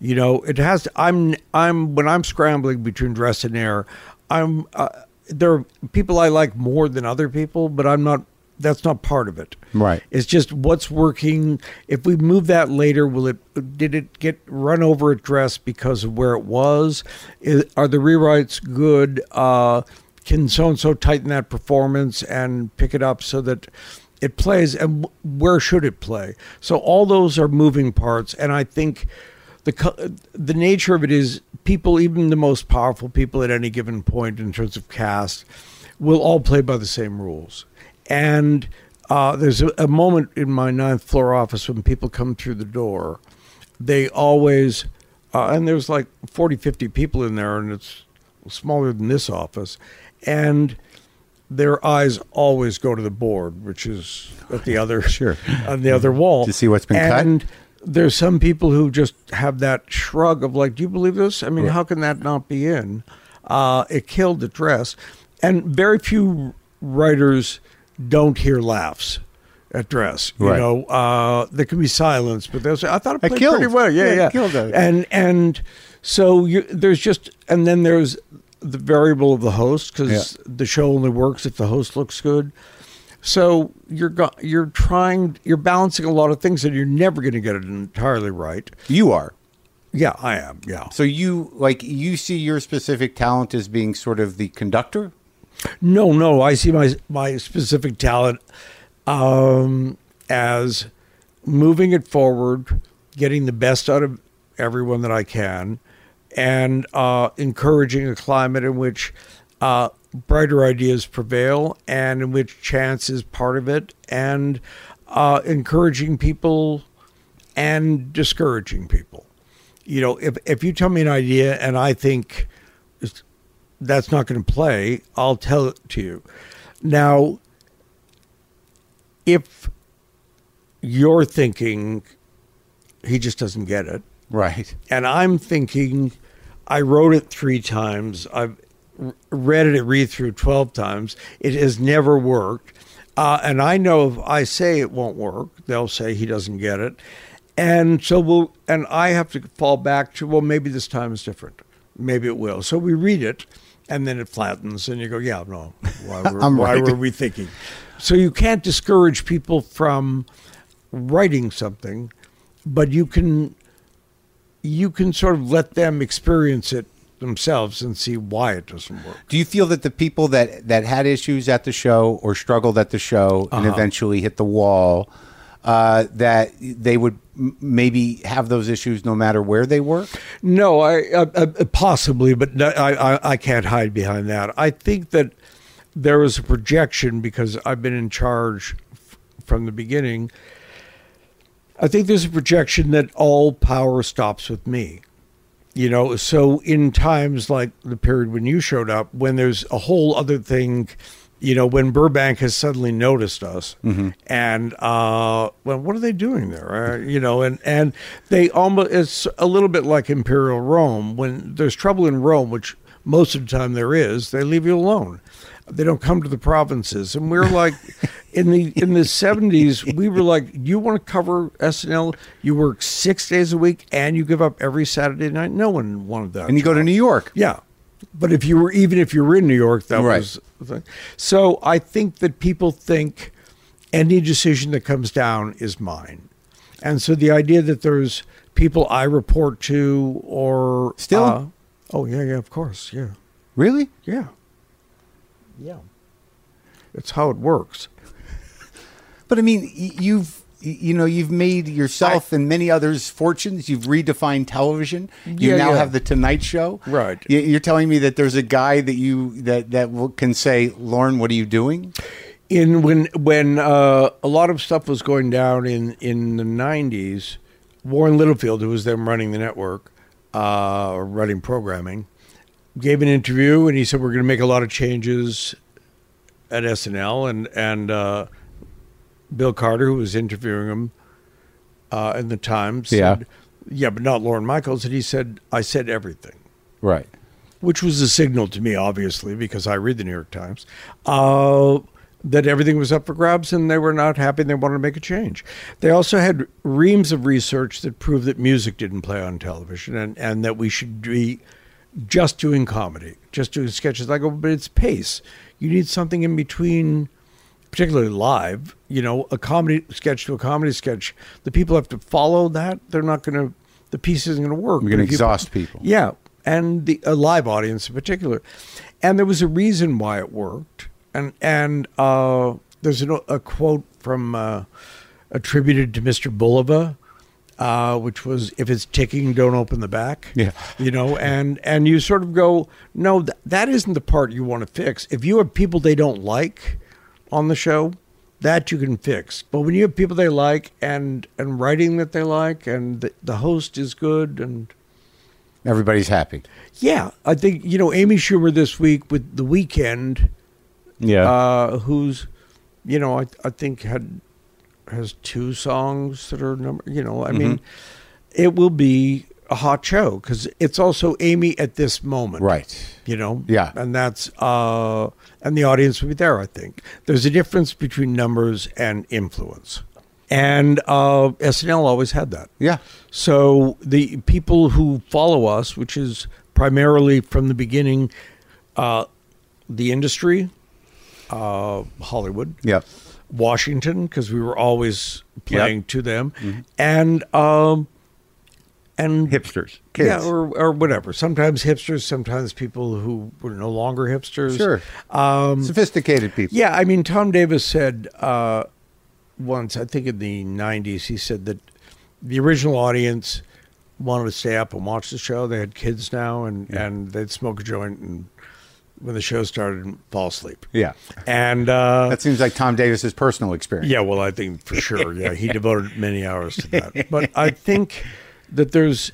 you know it has to, i'm i'm when i'm scrambling between dress and air i'm uh, there are people i like more than other people but i'm not that's not part of it. Right. it's just what's working. If we move that later will it did it get run over at dress because of where it was? Is, are the rewrites good? Uh can so and so tighten that performance and pick it up so that it plays? And where should it play? So all those are moving parts and i think the the nature of it is people even the most powerful people at any given point in terms of cast will all play by the same rules and uh, there's a, a moment in my ninth floor office when people come through the door they always uh, and there's like 40 50 people in there and it's smaller than this office and their eyes always go to the board which is at the other Sure. on the other wall To see what's been cut? There's some people who just have that shrug of like do you believe this? I mean how can that not be in? Uh, it killed the dress. And very few writers don't hear laughs at dress you Right. know? Uh, there can be silence but they'll say i thought it It played killed. pretty well. Yeah Yeah, yeah, it killed it. and and so you, there's just and then there's the variable of the host because the show only works if the host looks good so you're go- you're trying you're balancing a lot of things and you're never going to get it entirely right you are. yeah i am yeah So you like you see your specific talent as being sort of the conductor. No, no. I see my my specific talent um, as moving it forward, getting the best out of everyone that I can, and uh, encouraging a climate in which uh, brighter ideas prevail and in which chance is part of it, and uh, encouraging people and discouraging people. You know, if if you tell me an idea and I think that's not going to play, I'll tell it to you. Now, if you're thinking he just doesn't get it, Right. and I'm thinking I wrote it three times, I've read it read through 12 times, it has never worked. Uh, and I know if I say it won't work, they'll say he doesn't get it. And so we'll, and I have to fall back to, well, maybe this time is different. Maybe it will. So we read it and then it flattens and you go, yeah, no, why were, why were we thinking? So you can't discourage people from writing something, but you can you can sort of let them experience it themselves and see why it doesn't work. Do you feel that the people that that had issues at the show or struggled at the show and Uh-huh. eventually hit the wall, uh, that they would m- maybe have those issues no matter where they were? No, I uh, uh, possibly, but no, I, I I can't hide behind that. I think that there was a projection because I've been in charge f- from the beginning. I think there's a projection that all power stops with me. You know, so in times like the period when you showed up, when there's a whole other thing, you know, when Burbank has suddenly noticed us, and uh, well, what are they doing there? Uh, you know, and and they almost it's a little bit like Imperial Rome. When there's trouble in Rome, which most of the time there is, they leave you alone. They don't come to the provinces, and we're like, in the in the seventies, we were like, you want to cover SNL? You work six days a week, and you give up every Saturday night. No one wanted that. And you go to. New York. Yeah. But if you were even if you were in New York, that Right. was the thing. So I think that people think any decision that comes down is mine. And so the idea that there's people I report to or Still? uh, oh yeah, yeah, of course. Yeah. Really? Yeah. Yeah. It's how it works. But I mean, you've you know you've made yourself and many others fortunes. You've redefined television. You Yeah, now yeah. have the Tonight Show. Right. You're telling me that there's a guy that you that that can say, "Lorne, what are you doing?" in when when uh, a lot of stuff was going down in in the '90s, Warren Littlefield, who was then running the network, uh, or running programming, gave an interview and he said we're going to make a lot of changes at SNL and and uh, Bill Carter, who was interviewing him uh, in the Times, Yeah. said, yeah, but not Lorne Michaels, and he said I said everything Right. which was a signal to me, obviously, because I read the New York Times, uh, that everything was up for grabs and they were not happy and they wanted to make a change. They also had reams of research that proved that music didn't play on television and, and that we should be just doing comedy, just doing sketches. I go, but it's pace. You need something in between, particularly live, you know, a comedy sketch to a comedy sketch. The people have to follow that. They're not going to, the piece isn't going to work. You're going to exhaust people. yeah, and the a live audience in particular, and there was a reason why it worked, and and uh, there's an, a quote from uh, attributed to Mr. Bulova, uh, which was "If it's ticking, don't open the back." Yeah. you know, and and you sort of go, no, th- that isn't the part you want to fix. If you have people they don't like on the show. That you can fix, but when you have people they like and and writing that they like, and the, the host is good, and Everybody's happy. yeah, I think you know Amy Schumer this week with the weekend, Yeah. uh, who's, you know, I I think had has two songs that are number. You know, I mean, it will be a hot show because it's also Amy at this moment, right. You know, Yeah. and that's uh, and the audience will be there. I think there's a difference between numbers and influence, and uh, SNL always had that. Yeah. So the people who follow us, which is primarily from the beginning, uh, the industry, uh, Hollywood, Yeah. Washington, because we were always playing Yep. to them, and um, and Hipsters. Kids. yeah, or or whatever. Sometimes hipsters, sometimes people who were no longer hipsters. Sure. Um, Sophisticated people. yeah, I mean, Tom Davis said uh, once, I think in the 90s, he said that the original audience wanted to stay up and watch the show. They had kids now, and, and they'd smoke a joint and when the show started and fall asleep. Yeah. And uh, That seems like Tom Davis's personal experience. yeah, well, I think for sure. Yeah, he devoted many hours to that. But I think that there's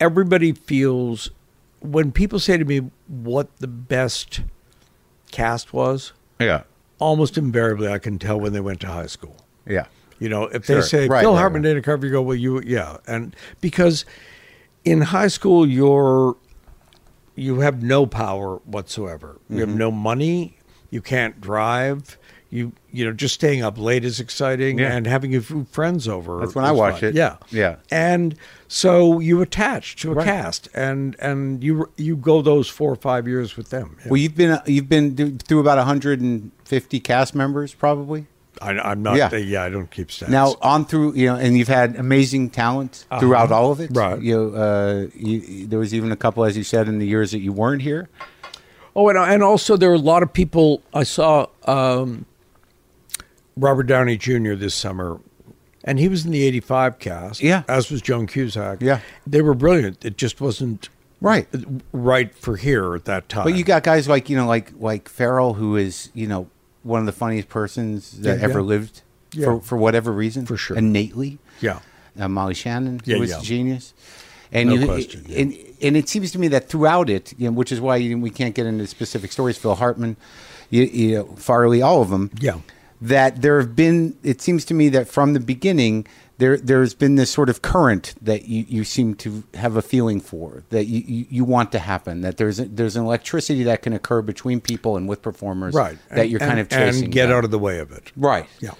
everybody feels when people say to me what the best cast was, Yeah. almost invariably I can tell when they went to high school. Yeah. You know, if Sure. they say Right, Phil right, Hartman, right. Dana Carvey, you go, well, you, yeah, and because in high school you're you have no power whatsoever. You Mm-hmm. have no money. You can't drive. You you know, just staying up late is exciting, Yeah. and having your f- friends over. That's when is I watch fun. it. Yeah, Yeah. And so you attach to a Right. cast, and and you you go those four or five years with them. Well, you've been you've been through about 150 cast members, probably. I, I'm not. Yeah. Yeah. I don't keep stats. Now on through you know, and you've had amazing talent throughout all of it. Right. You, know, uh, you, there was even a couple, as you said, in the years that you weren't here. Oh, and and also there were a lot of people. I saw um, Robert Downey Jr. this summer, and he was in the '85 cast. Yeah. as was Joan Cusack. Yeah. they were brilliant. It just wasn't Right. right for here at that time. But you got guys like you know, like like Farrell, who is you know one of the funniest persons that Yeah, ever yeah. lived Yeah. for for whatever reason, For sure. innately. yeah, uh, Molly Shannon, who was a genius. And No you, question, and, and it seems to me that throughout it, you know, which is why you, we can't get into specific stories. Phil Hartman, you, you know, Farley, all of them. Yeah. That there have been. It seems to me that from the beginning, there there's been this sort of current that you, you seem to have a feeling for that you, you, you want to happen. That there's a, there's an electricity that can occur between people and with performers. right. That And- you're kind and- of chasing and get out of the way of it. Right. Yeah.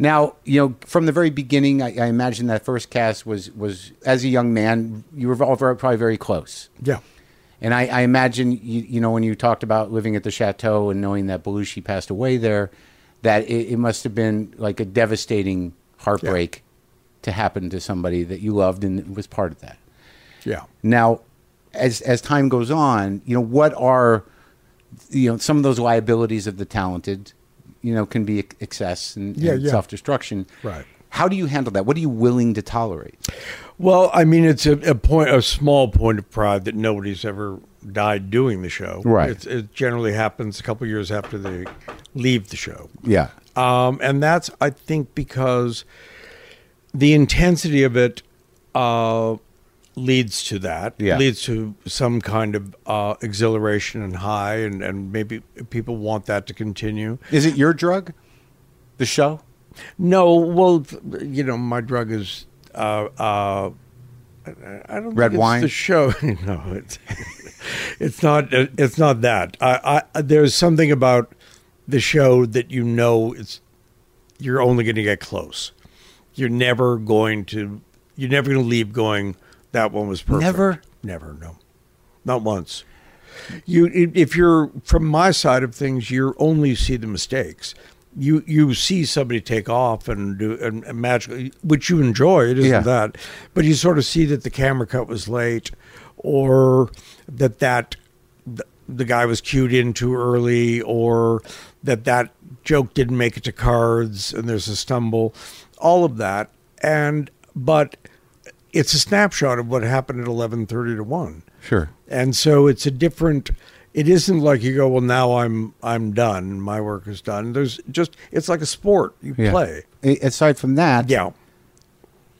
Now, you know, from the very beginning, I, I imagine that first cast was was as a young man, you were all very, probably very close. Yeah. And I, I imagine, you, you know, when you talked about living at the chateau and knowing that Belushi passed away there, that it, it must have been like a devastating heartbreak to happen to somebody that you loved and was part of that. Yeah. Now, as as time goes on, you know, what are you know some of those liabilities of the talented, you know, can be excess and, Yeah, and yeah. self destruction. Right. How do you handle that? What are you willing to tolerate? Well, I mean, it's a, a point, a small point of pride that nobody's ever died doing the show. Right. It's, it generally happens a couple years after they leave the show. Yeah. Um, and that's, I think, because the intensity of it uh, leads to that. Yeah. Leads to some kind of uh, exhilaration and high, and, and maybe people want that to continue. Is it your drug? The show? No, well, you know, my drug is. Uh, uh, I- don't Red wine? The show, no, it's it's not. It's not that. I, I there's something about the show that you know it's you're only going to get close. You're never going to. You're never going to leave going. That one was perfect. Never? never. No, not once. You, if you're from my side of things, you only see the mistakes. You you see somebody take off and do and, and magically, which you enjoy. It isn't Yeah. that, but you sort of see that the camera cut was late, or that that the, the guy was cued in too early, or that that joke didn't make it to cards, and there's a stumble. All of that, and but it's a snapshot of what happened at eleven thirty to one Sure. and so it's a different it isn't like you go well now i'm i'm done my work is done there's just it's like a sport you Yeah. play Aside from that, yeah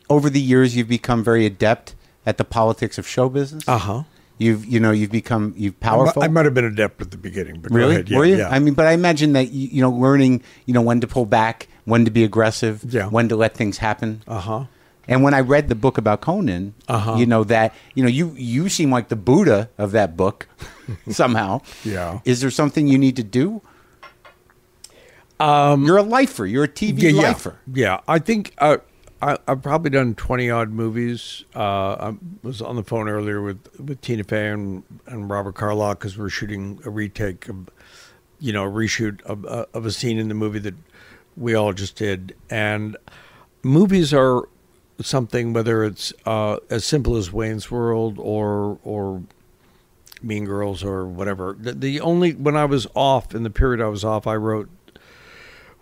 over the years you've become very adept at the politics of show business. uh-huh You've you know you've become you've powerful. I might have been adept at the beginning but go really? ahead. Yeah, Were you? yeah. I mean, but I imagine that you, you know learning you know when to pull back, when to be aggressive, Yeah. when to let things happen. uh-huh And when I read the book about Conan, Uh-huh. you know that you know you you seem like the Buddha of that book somehow. Yeah. Is there something you need to do? Um, you're a lifer. You're a TV yeah, yeah, lifer. yeah. I think uh, I, I've probably done twenty odd movies. Uh, I was on the phone earlier with, with Tina Fey and, and Robert Carlock because we're shooting a retake of, you know, a reshoot of, uh, of a scene in the movie that we all just did. And movies are something whether it's uh, as simple as Wayne's World or or Mean Girls or whatever. The, the only when I was off in the period I was off, I wrote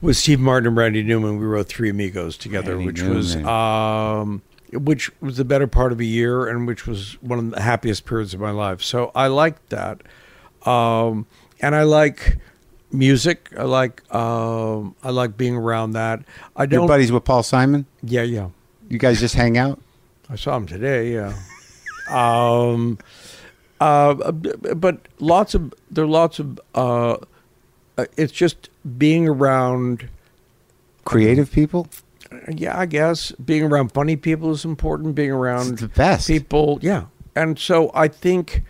with Steve Martin and Randy Newman. We wrote Three Amigos together, Randy which was um, which was the better part of a year, and which was one of the happiest periods of my life. So I liked that, um, and I like music. I like um, I like being around that. I don't. Your buddies with Paul Simon. Yeah, yeah. You guys just hang out. I saw him today. Yeah. um, uh, but lots of there are lots of. Uh, uh, it's just being around. Creative people. Yeah, I guess being around funny people is important. Being around It's the best. people, yeah. And so I think,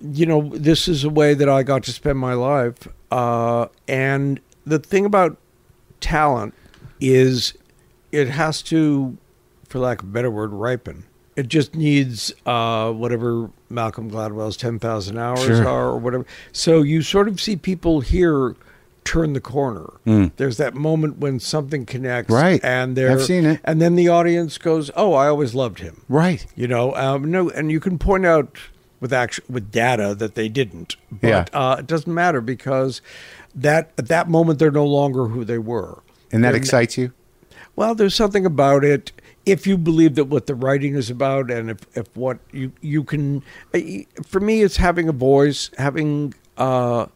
you know, this is a way that I got to spend my life. Uh, and the thing about talent is it has to, for lack of a better word, ripen. It just needs uh, whatever Malcolm Gladwell's 10,000 hours Sure. are or whatever. So you sort of see people here turn the corner. There's that moment when something connects. Right. And there, I've seen it. And then the audience goes, "Oh, I always loved him." Right. You know, um, no, and you can point out with act- with data that they didn't, but Yeah. uh, it doesn't matter because that at that moment they're no longer who they were. And that They're excites you? well, there's something about it. If you believe that what the writing is about, and if, if what you you can, eh, for me, it's having a voice, having uh,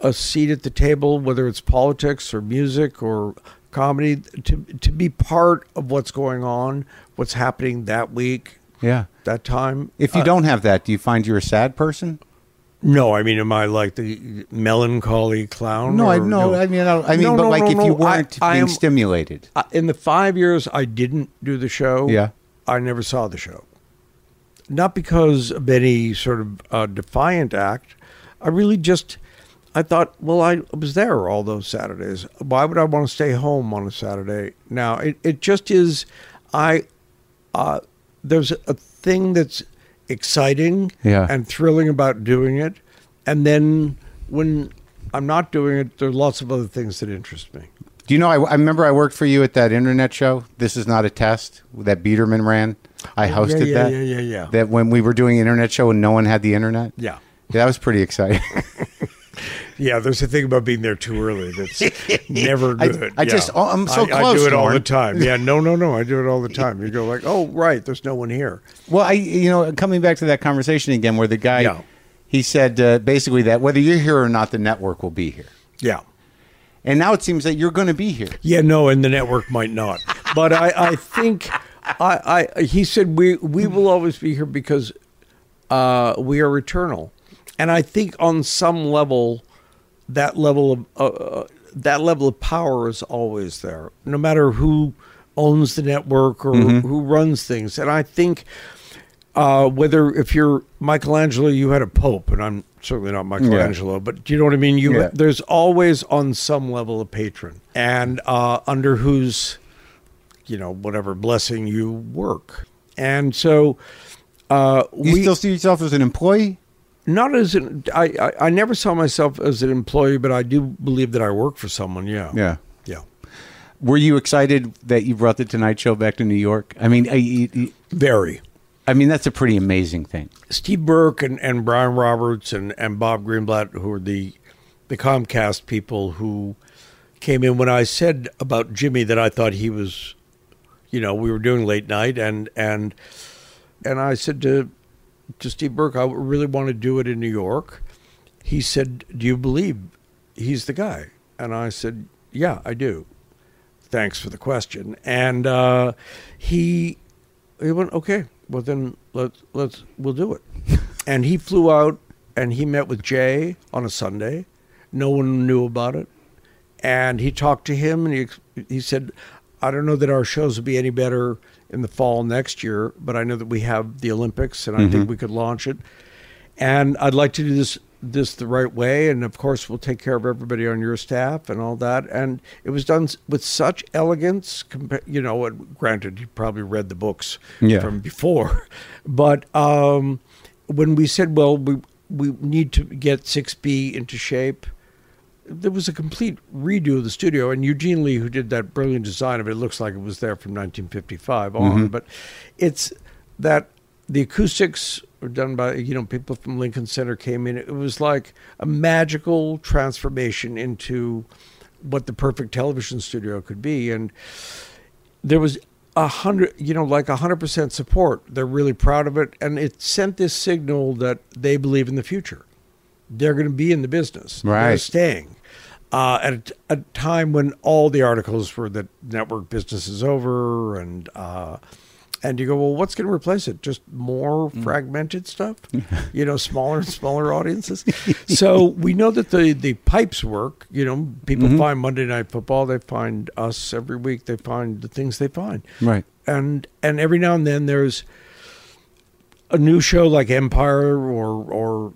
a seat at the table, whether it's politics or music or comedy, to to be part of what's going on, what's happening that week, Yeah. that time. If you Uh, don't have that, do you find you're a sad person? No, I mean, am I like the melancholy clown? No, I or- no. I mean, I, don't- I mean, No, but no, like no, if no, you weren't I being am- stimulated. Uh, in the five years I didn't do the show, Yeah. I never saw the show. Not because of any sort of uh, defiant act. I really just, I thought, well, I was there all those Saturdays. Why would I want to stay home on a Saturday? Now, it, it just is, I, uh, there's a thing that's exciting Yeah. and thrilling about doing it. And then when I'm not doing it, there's lots of other things that interest me. Do you know? I, I remember I worked for you at that internet show. This is not a test that Biederman ran. I Oh, yeah, hosted yeah, that. yeah, yeah, yeah. That when we were doing an internet show and no one had the internet. Yeah. That was pretty exciting. Yeah, there's a thing about being there too early that's never good. I Yeah. just- oh, I'm so I, I do it all the time. Yeah, no, no, no. I do it all the time. You go like, oh, right, there's no one here. well, I you know coming back to that conversation again, where the guy Yeah. he said uh, basically that whether you're here or not, the network will be here. Yeah. And now it seems that you're going to be here. Yeah, no, and the network might not. But I, I think I, I he said we we will always be here because uh, we are eternal. And I think on some level that level of uh, uh, that level of power is always there, no matter who owns the network or who runs things. And I think uh, whether if you're Michelangelo, you had a pope, and I'm certainly not Michelangelo, but do you know what I mean? You Yeah. there's always on some level a patron, and uh, under whose you know whatever blessing you work, and so. Uh, You we, still see yourself as an employee? Not as an I, I I never saw myself as an employee, but I do believe that I work for someone. Yeah, Yeah. yeah. Were you excited that you brought the Tonight Show back to New York? I mean, I, I- Very. I mean that's a pretty amazing thing. Steve Burke and, and Brian Roberts and, and Bob Greenblatt, who are the the Comcast people who came in when I said about Jimmy that I thought he was, you know, we were doing late night and and and I said to to Steve Burke, I really want to do it in New York. He said, "Do you believe he's the guy?" And I said, "Yeah, I do." Thanks for the question. And uh, he he went, okay, well then let's let's we'll do it. and he flew out and he met with Jay on a Sunday. No one knew about it, and he talked to him and he he said, I don't know that our shows will be any better in the fall next year, but I know that we have the Olympics and I think we could launch it. And I'd like to do this this the right way, and of course we'll take care of everybody on your staff and all that. And it was done with such elegance. You know, granted, you probably read the books Yeah. from before, but um, when we said, well, we we need to get six B into shape, there was a complete redo of the studio, and Eugene Lee, who did that brilliant design of it, it looks like it was there from 1955 on. Mm-hmm. But it's that the acoustics were done by you know people from Lincoln Center came in. It was like a magical transformation into what the perfect television studio could be, and there was a hundred, you know, like a hundred percent support. They're really proud of it, and it sent this signal that they believe in the future. They're going to be in the business. They're Right. staying. Uh, at a, a time when all the articles were that network business is over, and uh, and you go, well, what's going to replace it? Just more fragmented stuff, you know, smaller and smaller audiences. so we know that the the pipes work. You know, people find Monday Night Football, they find us every week, they find the things they find, Right. and and every now and then there's a new show like Empire or or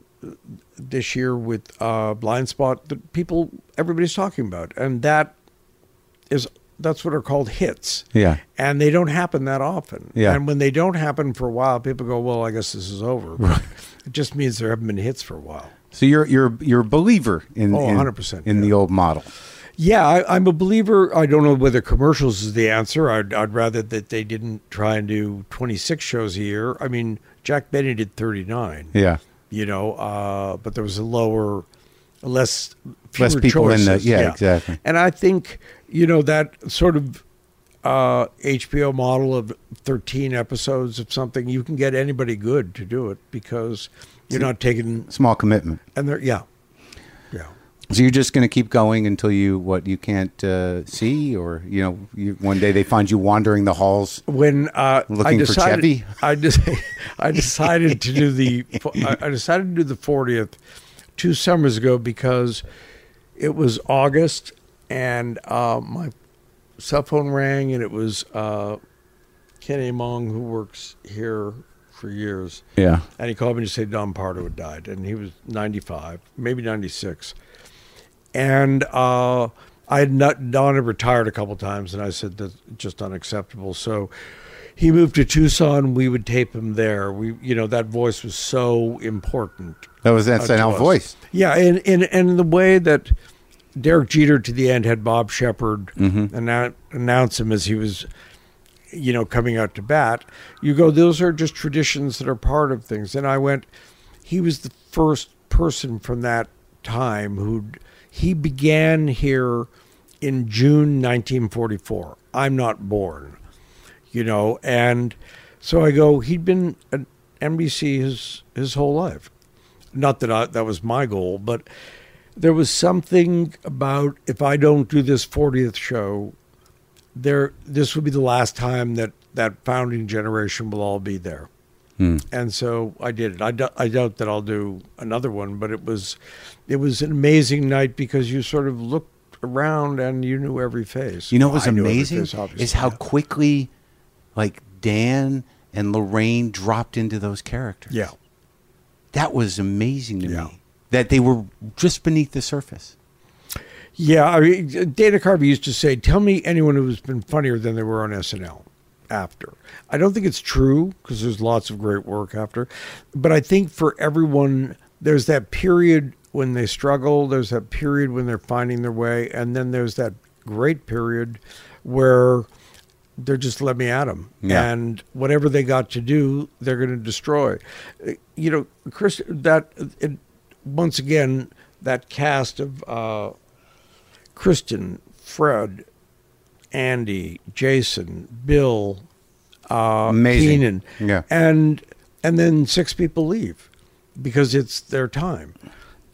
this year with uh, Blind Spot that people everybody's talking about, and that is that's what are called hits. Yeah. and they don't happen that often. Yeah. and when they don't happen for a while, people go, "Well, I guess this is over." It just means there haven't been hits for a while. So you're you're you're a believer in Oh, 100%, in the yeah. old model. Yeah, I, I'm a believer. I don't know whether commercials is the answer. I'd, I'd rather that they didn't try and do 26 shows a year. I mean, Jack Benny did 39. Yeah. You know, uh, but there was a lower, less, fewer Less people in the- choices. yeah, exactly. And I think you know that sort of uh, HBO model of 13 episodes of something. You can get anybody good to do it because you're not taking Small commitment. and they're yeah, yeah. So you're just going to keep going until you what you can't uh, see, or you know, you, one day they find you wandering the halls. when uh, I Looking for decided, Chevy? I I decided to do the I I decided to do the 40th two summers ago because it was August and uh, my cell phone rang and it was uh, Kenny Mong who works here for years Yeah. and he called me to say Don Pardo had died, and he was 95, maybe 96. And uh, I had not, Don had retired a couple times, and I said that's just unacceptable. So he moved to Tucson. We would tape him there. We, you know, that voice was so important. That was uh, SNL us. voice. Yeah, and and and the way that Derek Jeter to the end had Bob Sheppard Mm-hmm. annou- announce him as he was, you know, coming out to bat. You go, those are just traditions that are part of things. And I went, he was the first person from that time who he began here in June 1944. I'm not born, you know, and so I go. He'd been at NBC his his whole life. Not that I, that was my goal, but there was something about if I don't do this 40th show, there this will be the last time that that founding generation will all be there. Hmm. And so I did it. I, dou- I doubt that I'll do another one, but it was it was an amazing night because you sort of looked around and you knew every face. You know what was I amazing face, is how yeah. quickly, like Dan and Laraine dropped into those characters. yeah. that was amazing to Yeah. me. That they were just beneath the surface. Yeah, I mean, Dana Carvey used to say, "Tell me anyone who's been funnier than they were on SNL." After, I don't think it's true because there's lots of great work after, but I think for everyone, there's that period when they struggle. There's that period when they're finding their way, and then there's that great period where they're just let me at them, Yeah. and whatever they got to do, they're going to destroy. You know, Chris, that it, once again, that cast of. Uh, Kristen, Fred, Andy, Jason, Bill, uh, Amazing. Kenan, Yeah. and and then six people leave because it's their time,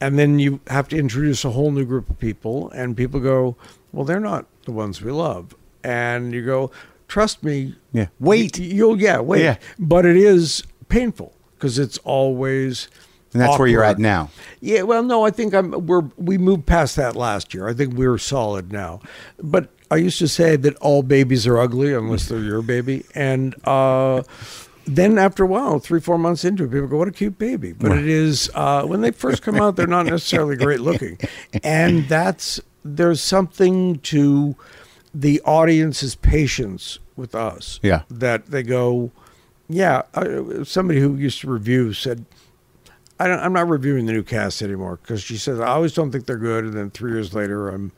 and then you have to introduce a whole new group of people, and people go, well, they're not the ones we love, and you go, trust me, Yeah. Wait. y- you'll yeah wait, Yeah. but it is painful because it's always. And that's where you're at now. Yeah, well, no, I think I'm. We're we moved past that last year. I think we're solid now. But I used to say that all babies are ugly unless they're your baby, and uh, then after a while, three four months into it, people go, "What a cute baby!" But it is uh, when they first come out, they're not necessarily great looking, and that's there's something to the audience's patience with us. Yeah. that they go, yeah. I, somebody who used to review said. I don't, I'm not reviewing the new cast anymore because she says I always don't think they're good, and then three years later, I'm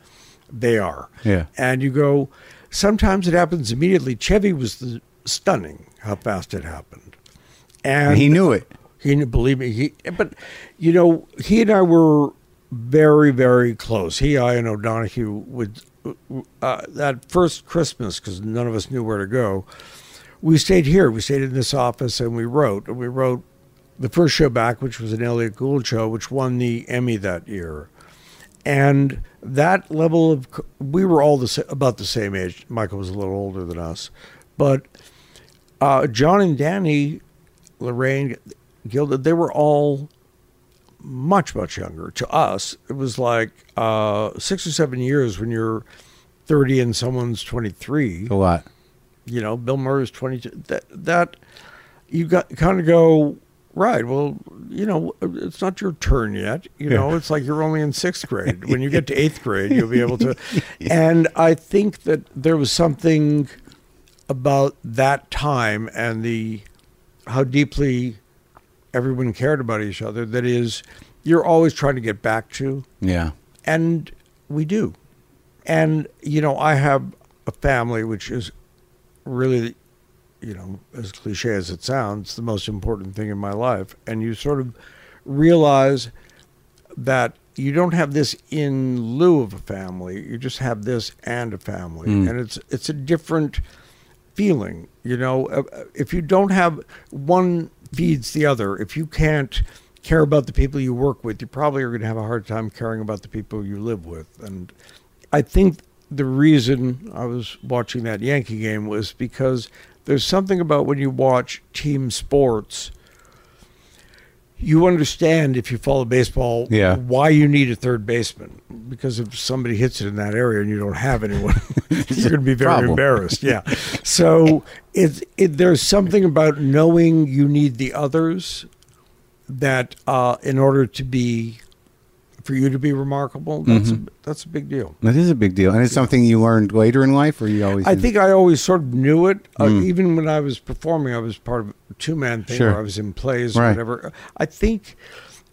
they are. Yeah. And you go, sometimes it happens immediately. Chevy was the, stunning how fast it happened, and he knew it. he didn't believe me. He, but you know, he and I were very, very close. He, I, and O'Donoghue would uh, that first Christmas because none of us knew where to go. We stayed here. We stayed in this office and we wrote. And we wrote the first show back, which was an Elliot Gould show, which won the Emmy that year. And that level of we were all the about the same age. Michael was a little older than us, but uh, John and Danny, Laraine, Gilda, they were all much much younger. To us, it was like uh, six or seven years when you're thirty and someone's twenty three A lot. you know, Bill Murray's 22. That, that you got kind of go, right, well, you know, it's not your turn yet. You know, it's like you're only in sixth grade. When you get to eighth grade, you'll be able to. And I think that there was something about that time and the how deeply everyone cared about each other that is you're always trying to get back to Yeah. and we do. And you know, I have a family, which is really, you know, as cliche as it sounds, the most important thing in my life. And you sort of realize that you don't have this in lieu of a family; you just have this and a family, and it's it's a different feeling. You know, Uh, uh, if you don't have one feeds the other. If you can't care about the people you work with, you probably are going to have a hard time caring about the people you live with. And I think the reason I was watching that Yankee game was because there's something about when you watch team sports. You understand if you follow baseball Yeah. why you need a third baseman because if somebody hits it in that area and you don't have anyone, you're going to be very problem. embarrassed. Yeah. So it, it there's something about knowing you need the others that uh, in order to be for you to be remarkable, that's Mm-hmm. a, that's a big deal. That is a big deal, and it's something you learned later in life, or you always. I think I always sort of knew it. Uh, even when I was performing, I was part of a two man thing Sure. where I was in plays Right. or whatever. I think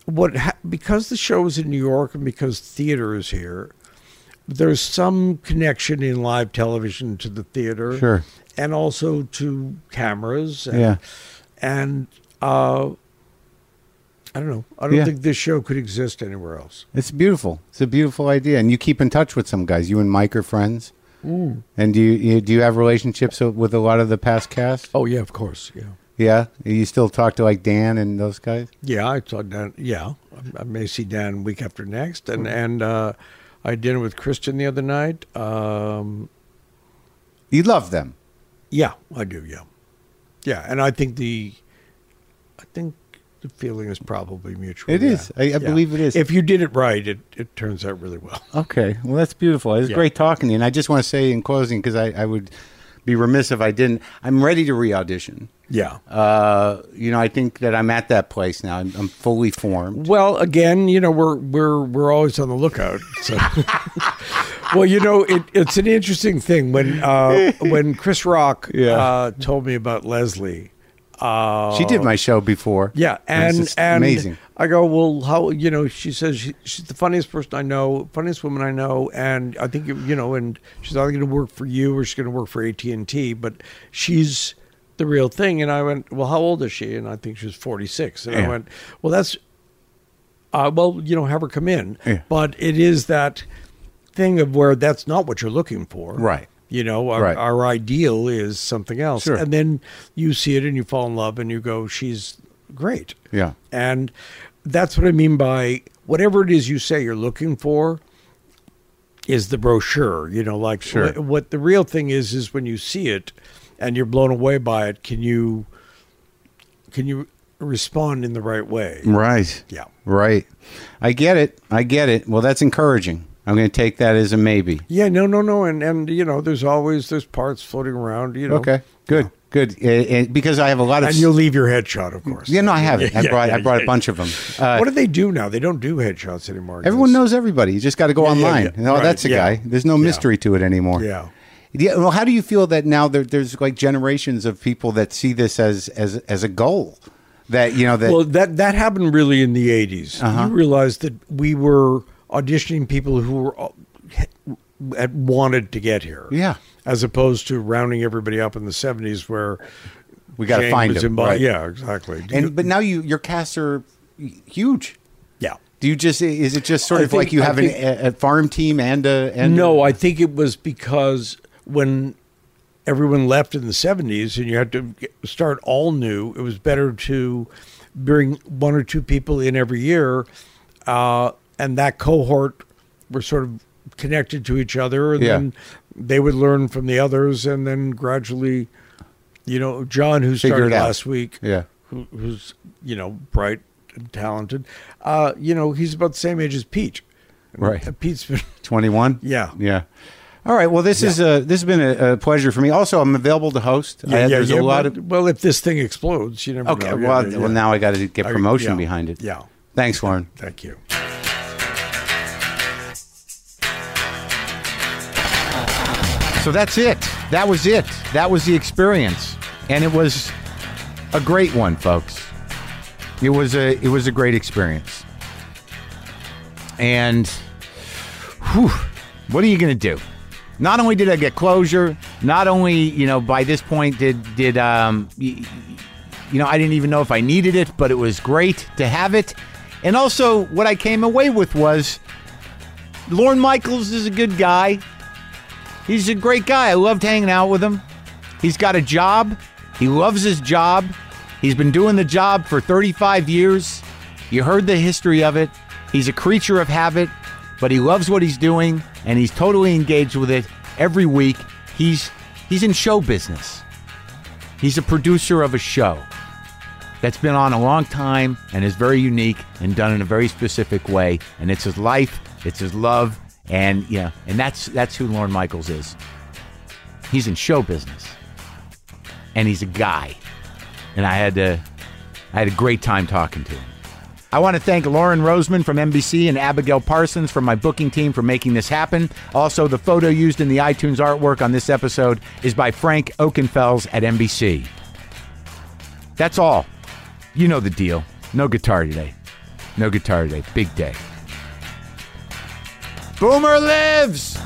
what ha- because the show is in New York and because theater is here, there's some connection in live television to the theater, Sure. and also to cameras. And, Yeah. and uh, I don't know. I don't Yeah. think this show could exist anywhere else. It's beautiful. It's a beautiful idea, and you keep in touch with some guys. You and Mike are friends, Mm. and do you, you do you have relationships with a lot of the past cast? Oh yeah, of course. Yeah. Yeah, you still talk to like Dan and those guys. Yeah, I saw Dan. Yeah, I may see Dan week after next, and Mm-hmm. and uh, I had dinner with Christian the other night. Um, You love them. yeah, I do. Yeah, yeah, and I think the, I think the feeling is probably mutual. It yeah. is. I- I believe it is. If you did it right, it it turns out really well. Okay, well that's beautiful. It was Yeah. great talking to you, and I just want to say in closing because I, I would be remiss if I didn't. I'm ready to re-audition. Yeah. Uh, you know, I think that I'm at that place now. I'm, I'm fully formed. Well, again, you know, we're we're we're always on the lookout. So. well, you know, it, it's an interesting thing when uh, when Chris Rock Yeah. uh, told me about Leslie. Uh, She did my show before. Yeah, and and amazing. I go, well, how you know? She says she, she's the funniest person I know, funniest woman I know, and I think you you know, and she's either going to work for you or she's going to work for AT and T, but she's the real thing. And I went, well, how old is she? And I think she was forty six. And I went, well, that's, uh, well, you know, have her come in, Yeah. but it is that thing of where that's not what you're looking for, Right. You know, our, Right. our ideal is something else, Sure. and then you see it and you fall in love and you go, she's great. Yeah. And that's what I mean by whatever it is you say you're looking for is the brochure. You know, like Sure. what, what the real thing is is when you see it and you're blown away by it, can you can you respond in the right way? Right. Yeah. Right. I get it. I get it. Well, that's encouraging. I'm going to take that as a maybe. Yeah, no, no, no, and and you know, there's always there's parts floating around. You know, Okay. Good. Good. Uh, uh, because I have a lot of. and you'll leave your headshot, of course. yeah, no, I have it. Yeah, I yeah, brought. I brought yeah. a bunch of them. Uh, What do they do now? They don't do headshots anymore. everyone knows everybody. You just got to go Yeah, yeah, online. yeah. Know, Right, that's a yeah. guy. There's no Yeah. mystery to it anymore. Yeah. Yeah. Well, how do you feel that now there, there's like generations of people that see this as as as a goal? That you know that well, that that happened really in the 80s. Uh-huh. You realized that we were auditioning people who were had wanted to get here. Yeah. As opposed to rounding everybody up in the 70s where we got to find them. right. Yeah, exactly. Do you- And but now you your casts are huge. yeah. Do you just is it just sort I of like you I have think- a, a farm team and a and No, I think it was because when everyone left in the 70s and you had to start all new, it was better to bring one or two people in every year. Uh, and that cohort were sort of connected to each other. And Yeah. then they would learn from the others. And then gradually, you know, John, who started last week, yeah. who, who's, you know, bright and talented, uh, you know, he's about the same age as Pete. And Right. Pete's been, 21 Yeah. yeah all right well this is a this has been a, a pleasure for me also i'm available to host I- there's a lot but- of well, if this thing explodes, you never okay know. well, Yeah, yeah, well yeah. now i got to get I- promotion yeah. behind it Yeah. thanks Warren. Thank you. So that's it. That was it. That was the experience, and it was a great one, folks. It was a it was a great experience. and whew, what are you going to do? Not only did I get closure, not only you know by this point did did um, y- you know I didn't even know if I needed it, but it was great to have it. And also, what I came away with was Lorne Michaels is a good guy. He's a great guy. I loved hanging out with him. He's got a job. He loves his job. He's been doing the job for 35 years. You heard the history of it. He's a creature of habit, but he loves what he's doing and he's totally engaged with it every week. He's he's in show business. He's a producer of a show that's been on a long time and is very unique and done in a very specific way. And it's his life, it's his love, and yeah, and that's that's who Lorne Michaels is. He's in show business, and he's a guy. And I had to, I had a great time talking to him. I want to thank Lauren Roseman from NBC and Abigail Parsons from my booking team for making this happen. Also, the photo used in the iTunes artwork on this episode is by Frank Ockenfels at NBC. That's all. You know the deal. No guitar today. No guitar today. Big day. Boomer lives!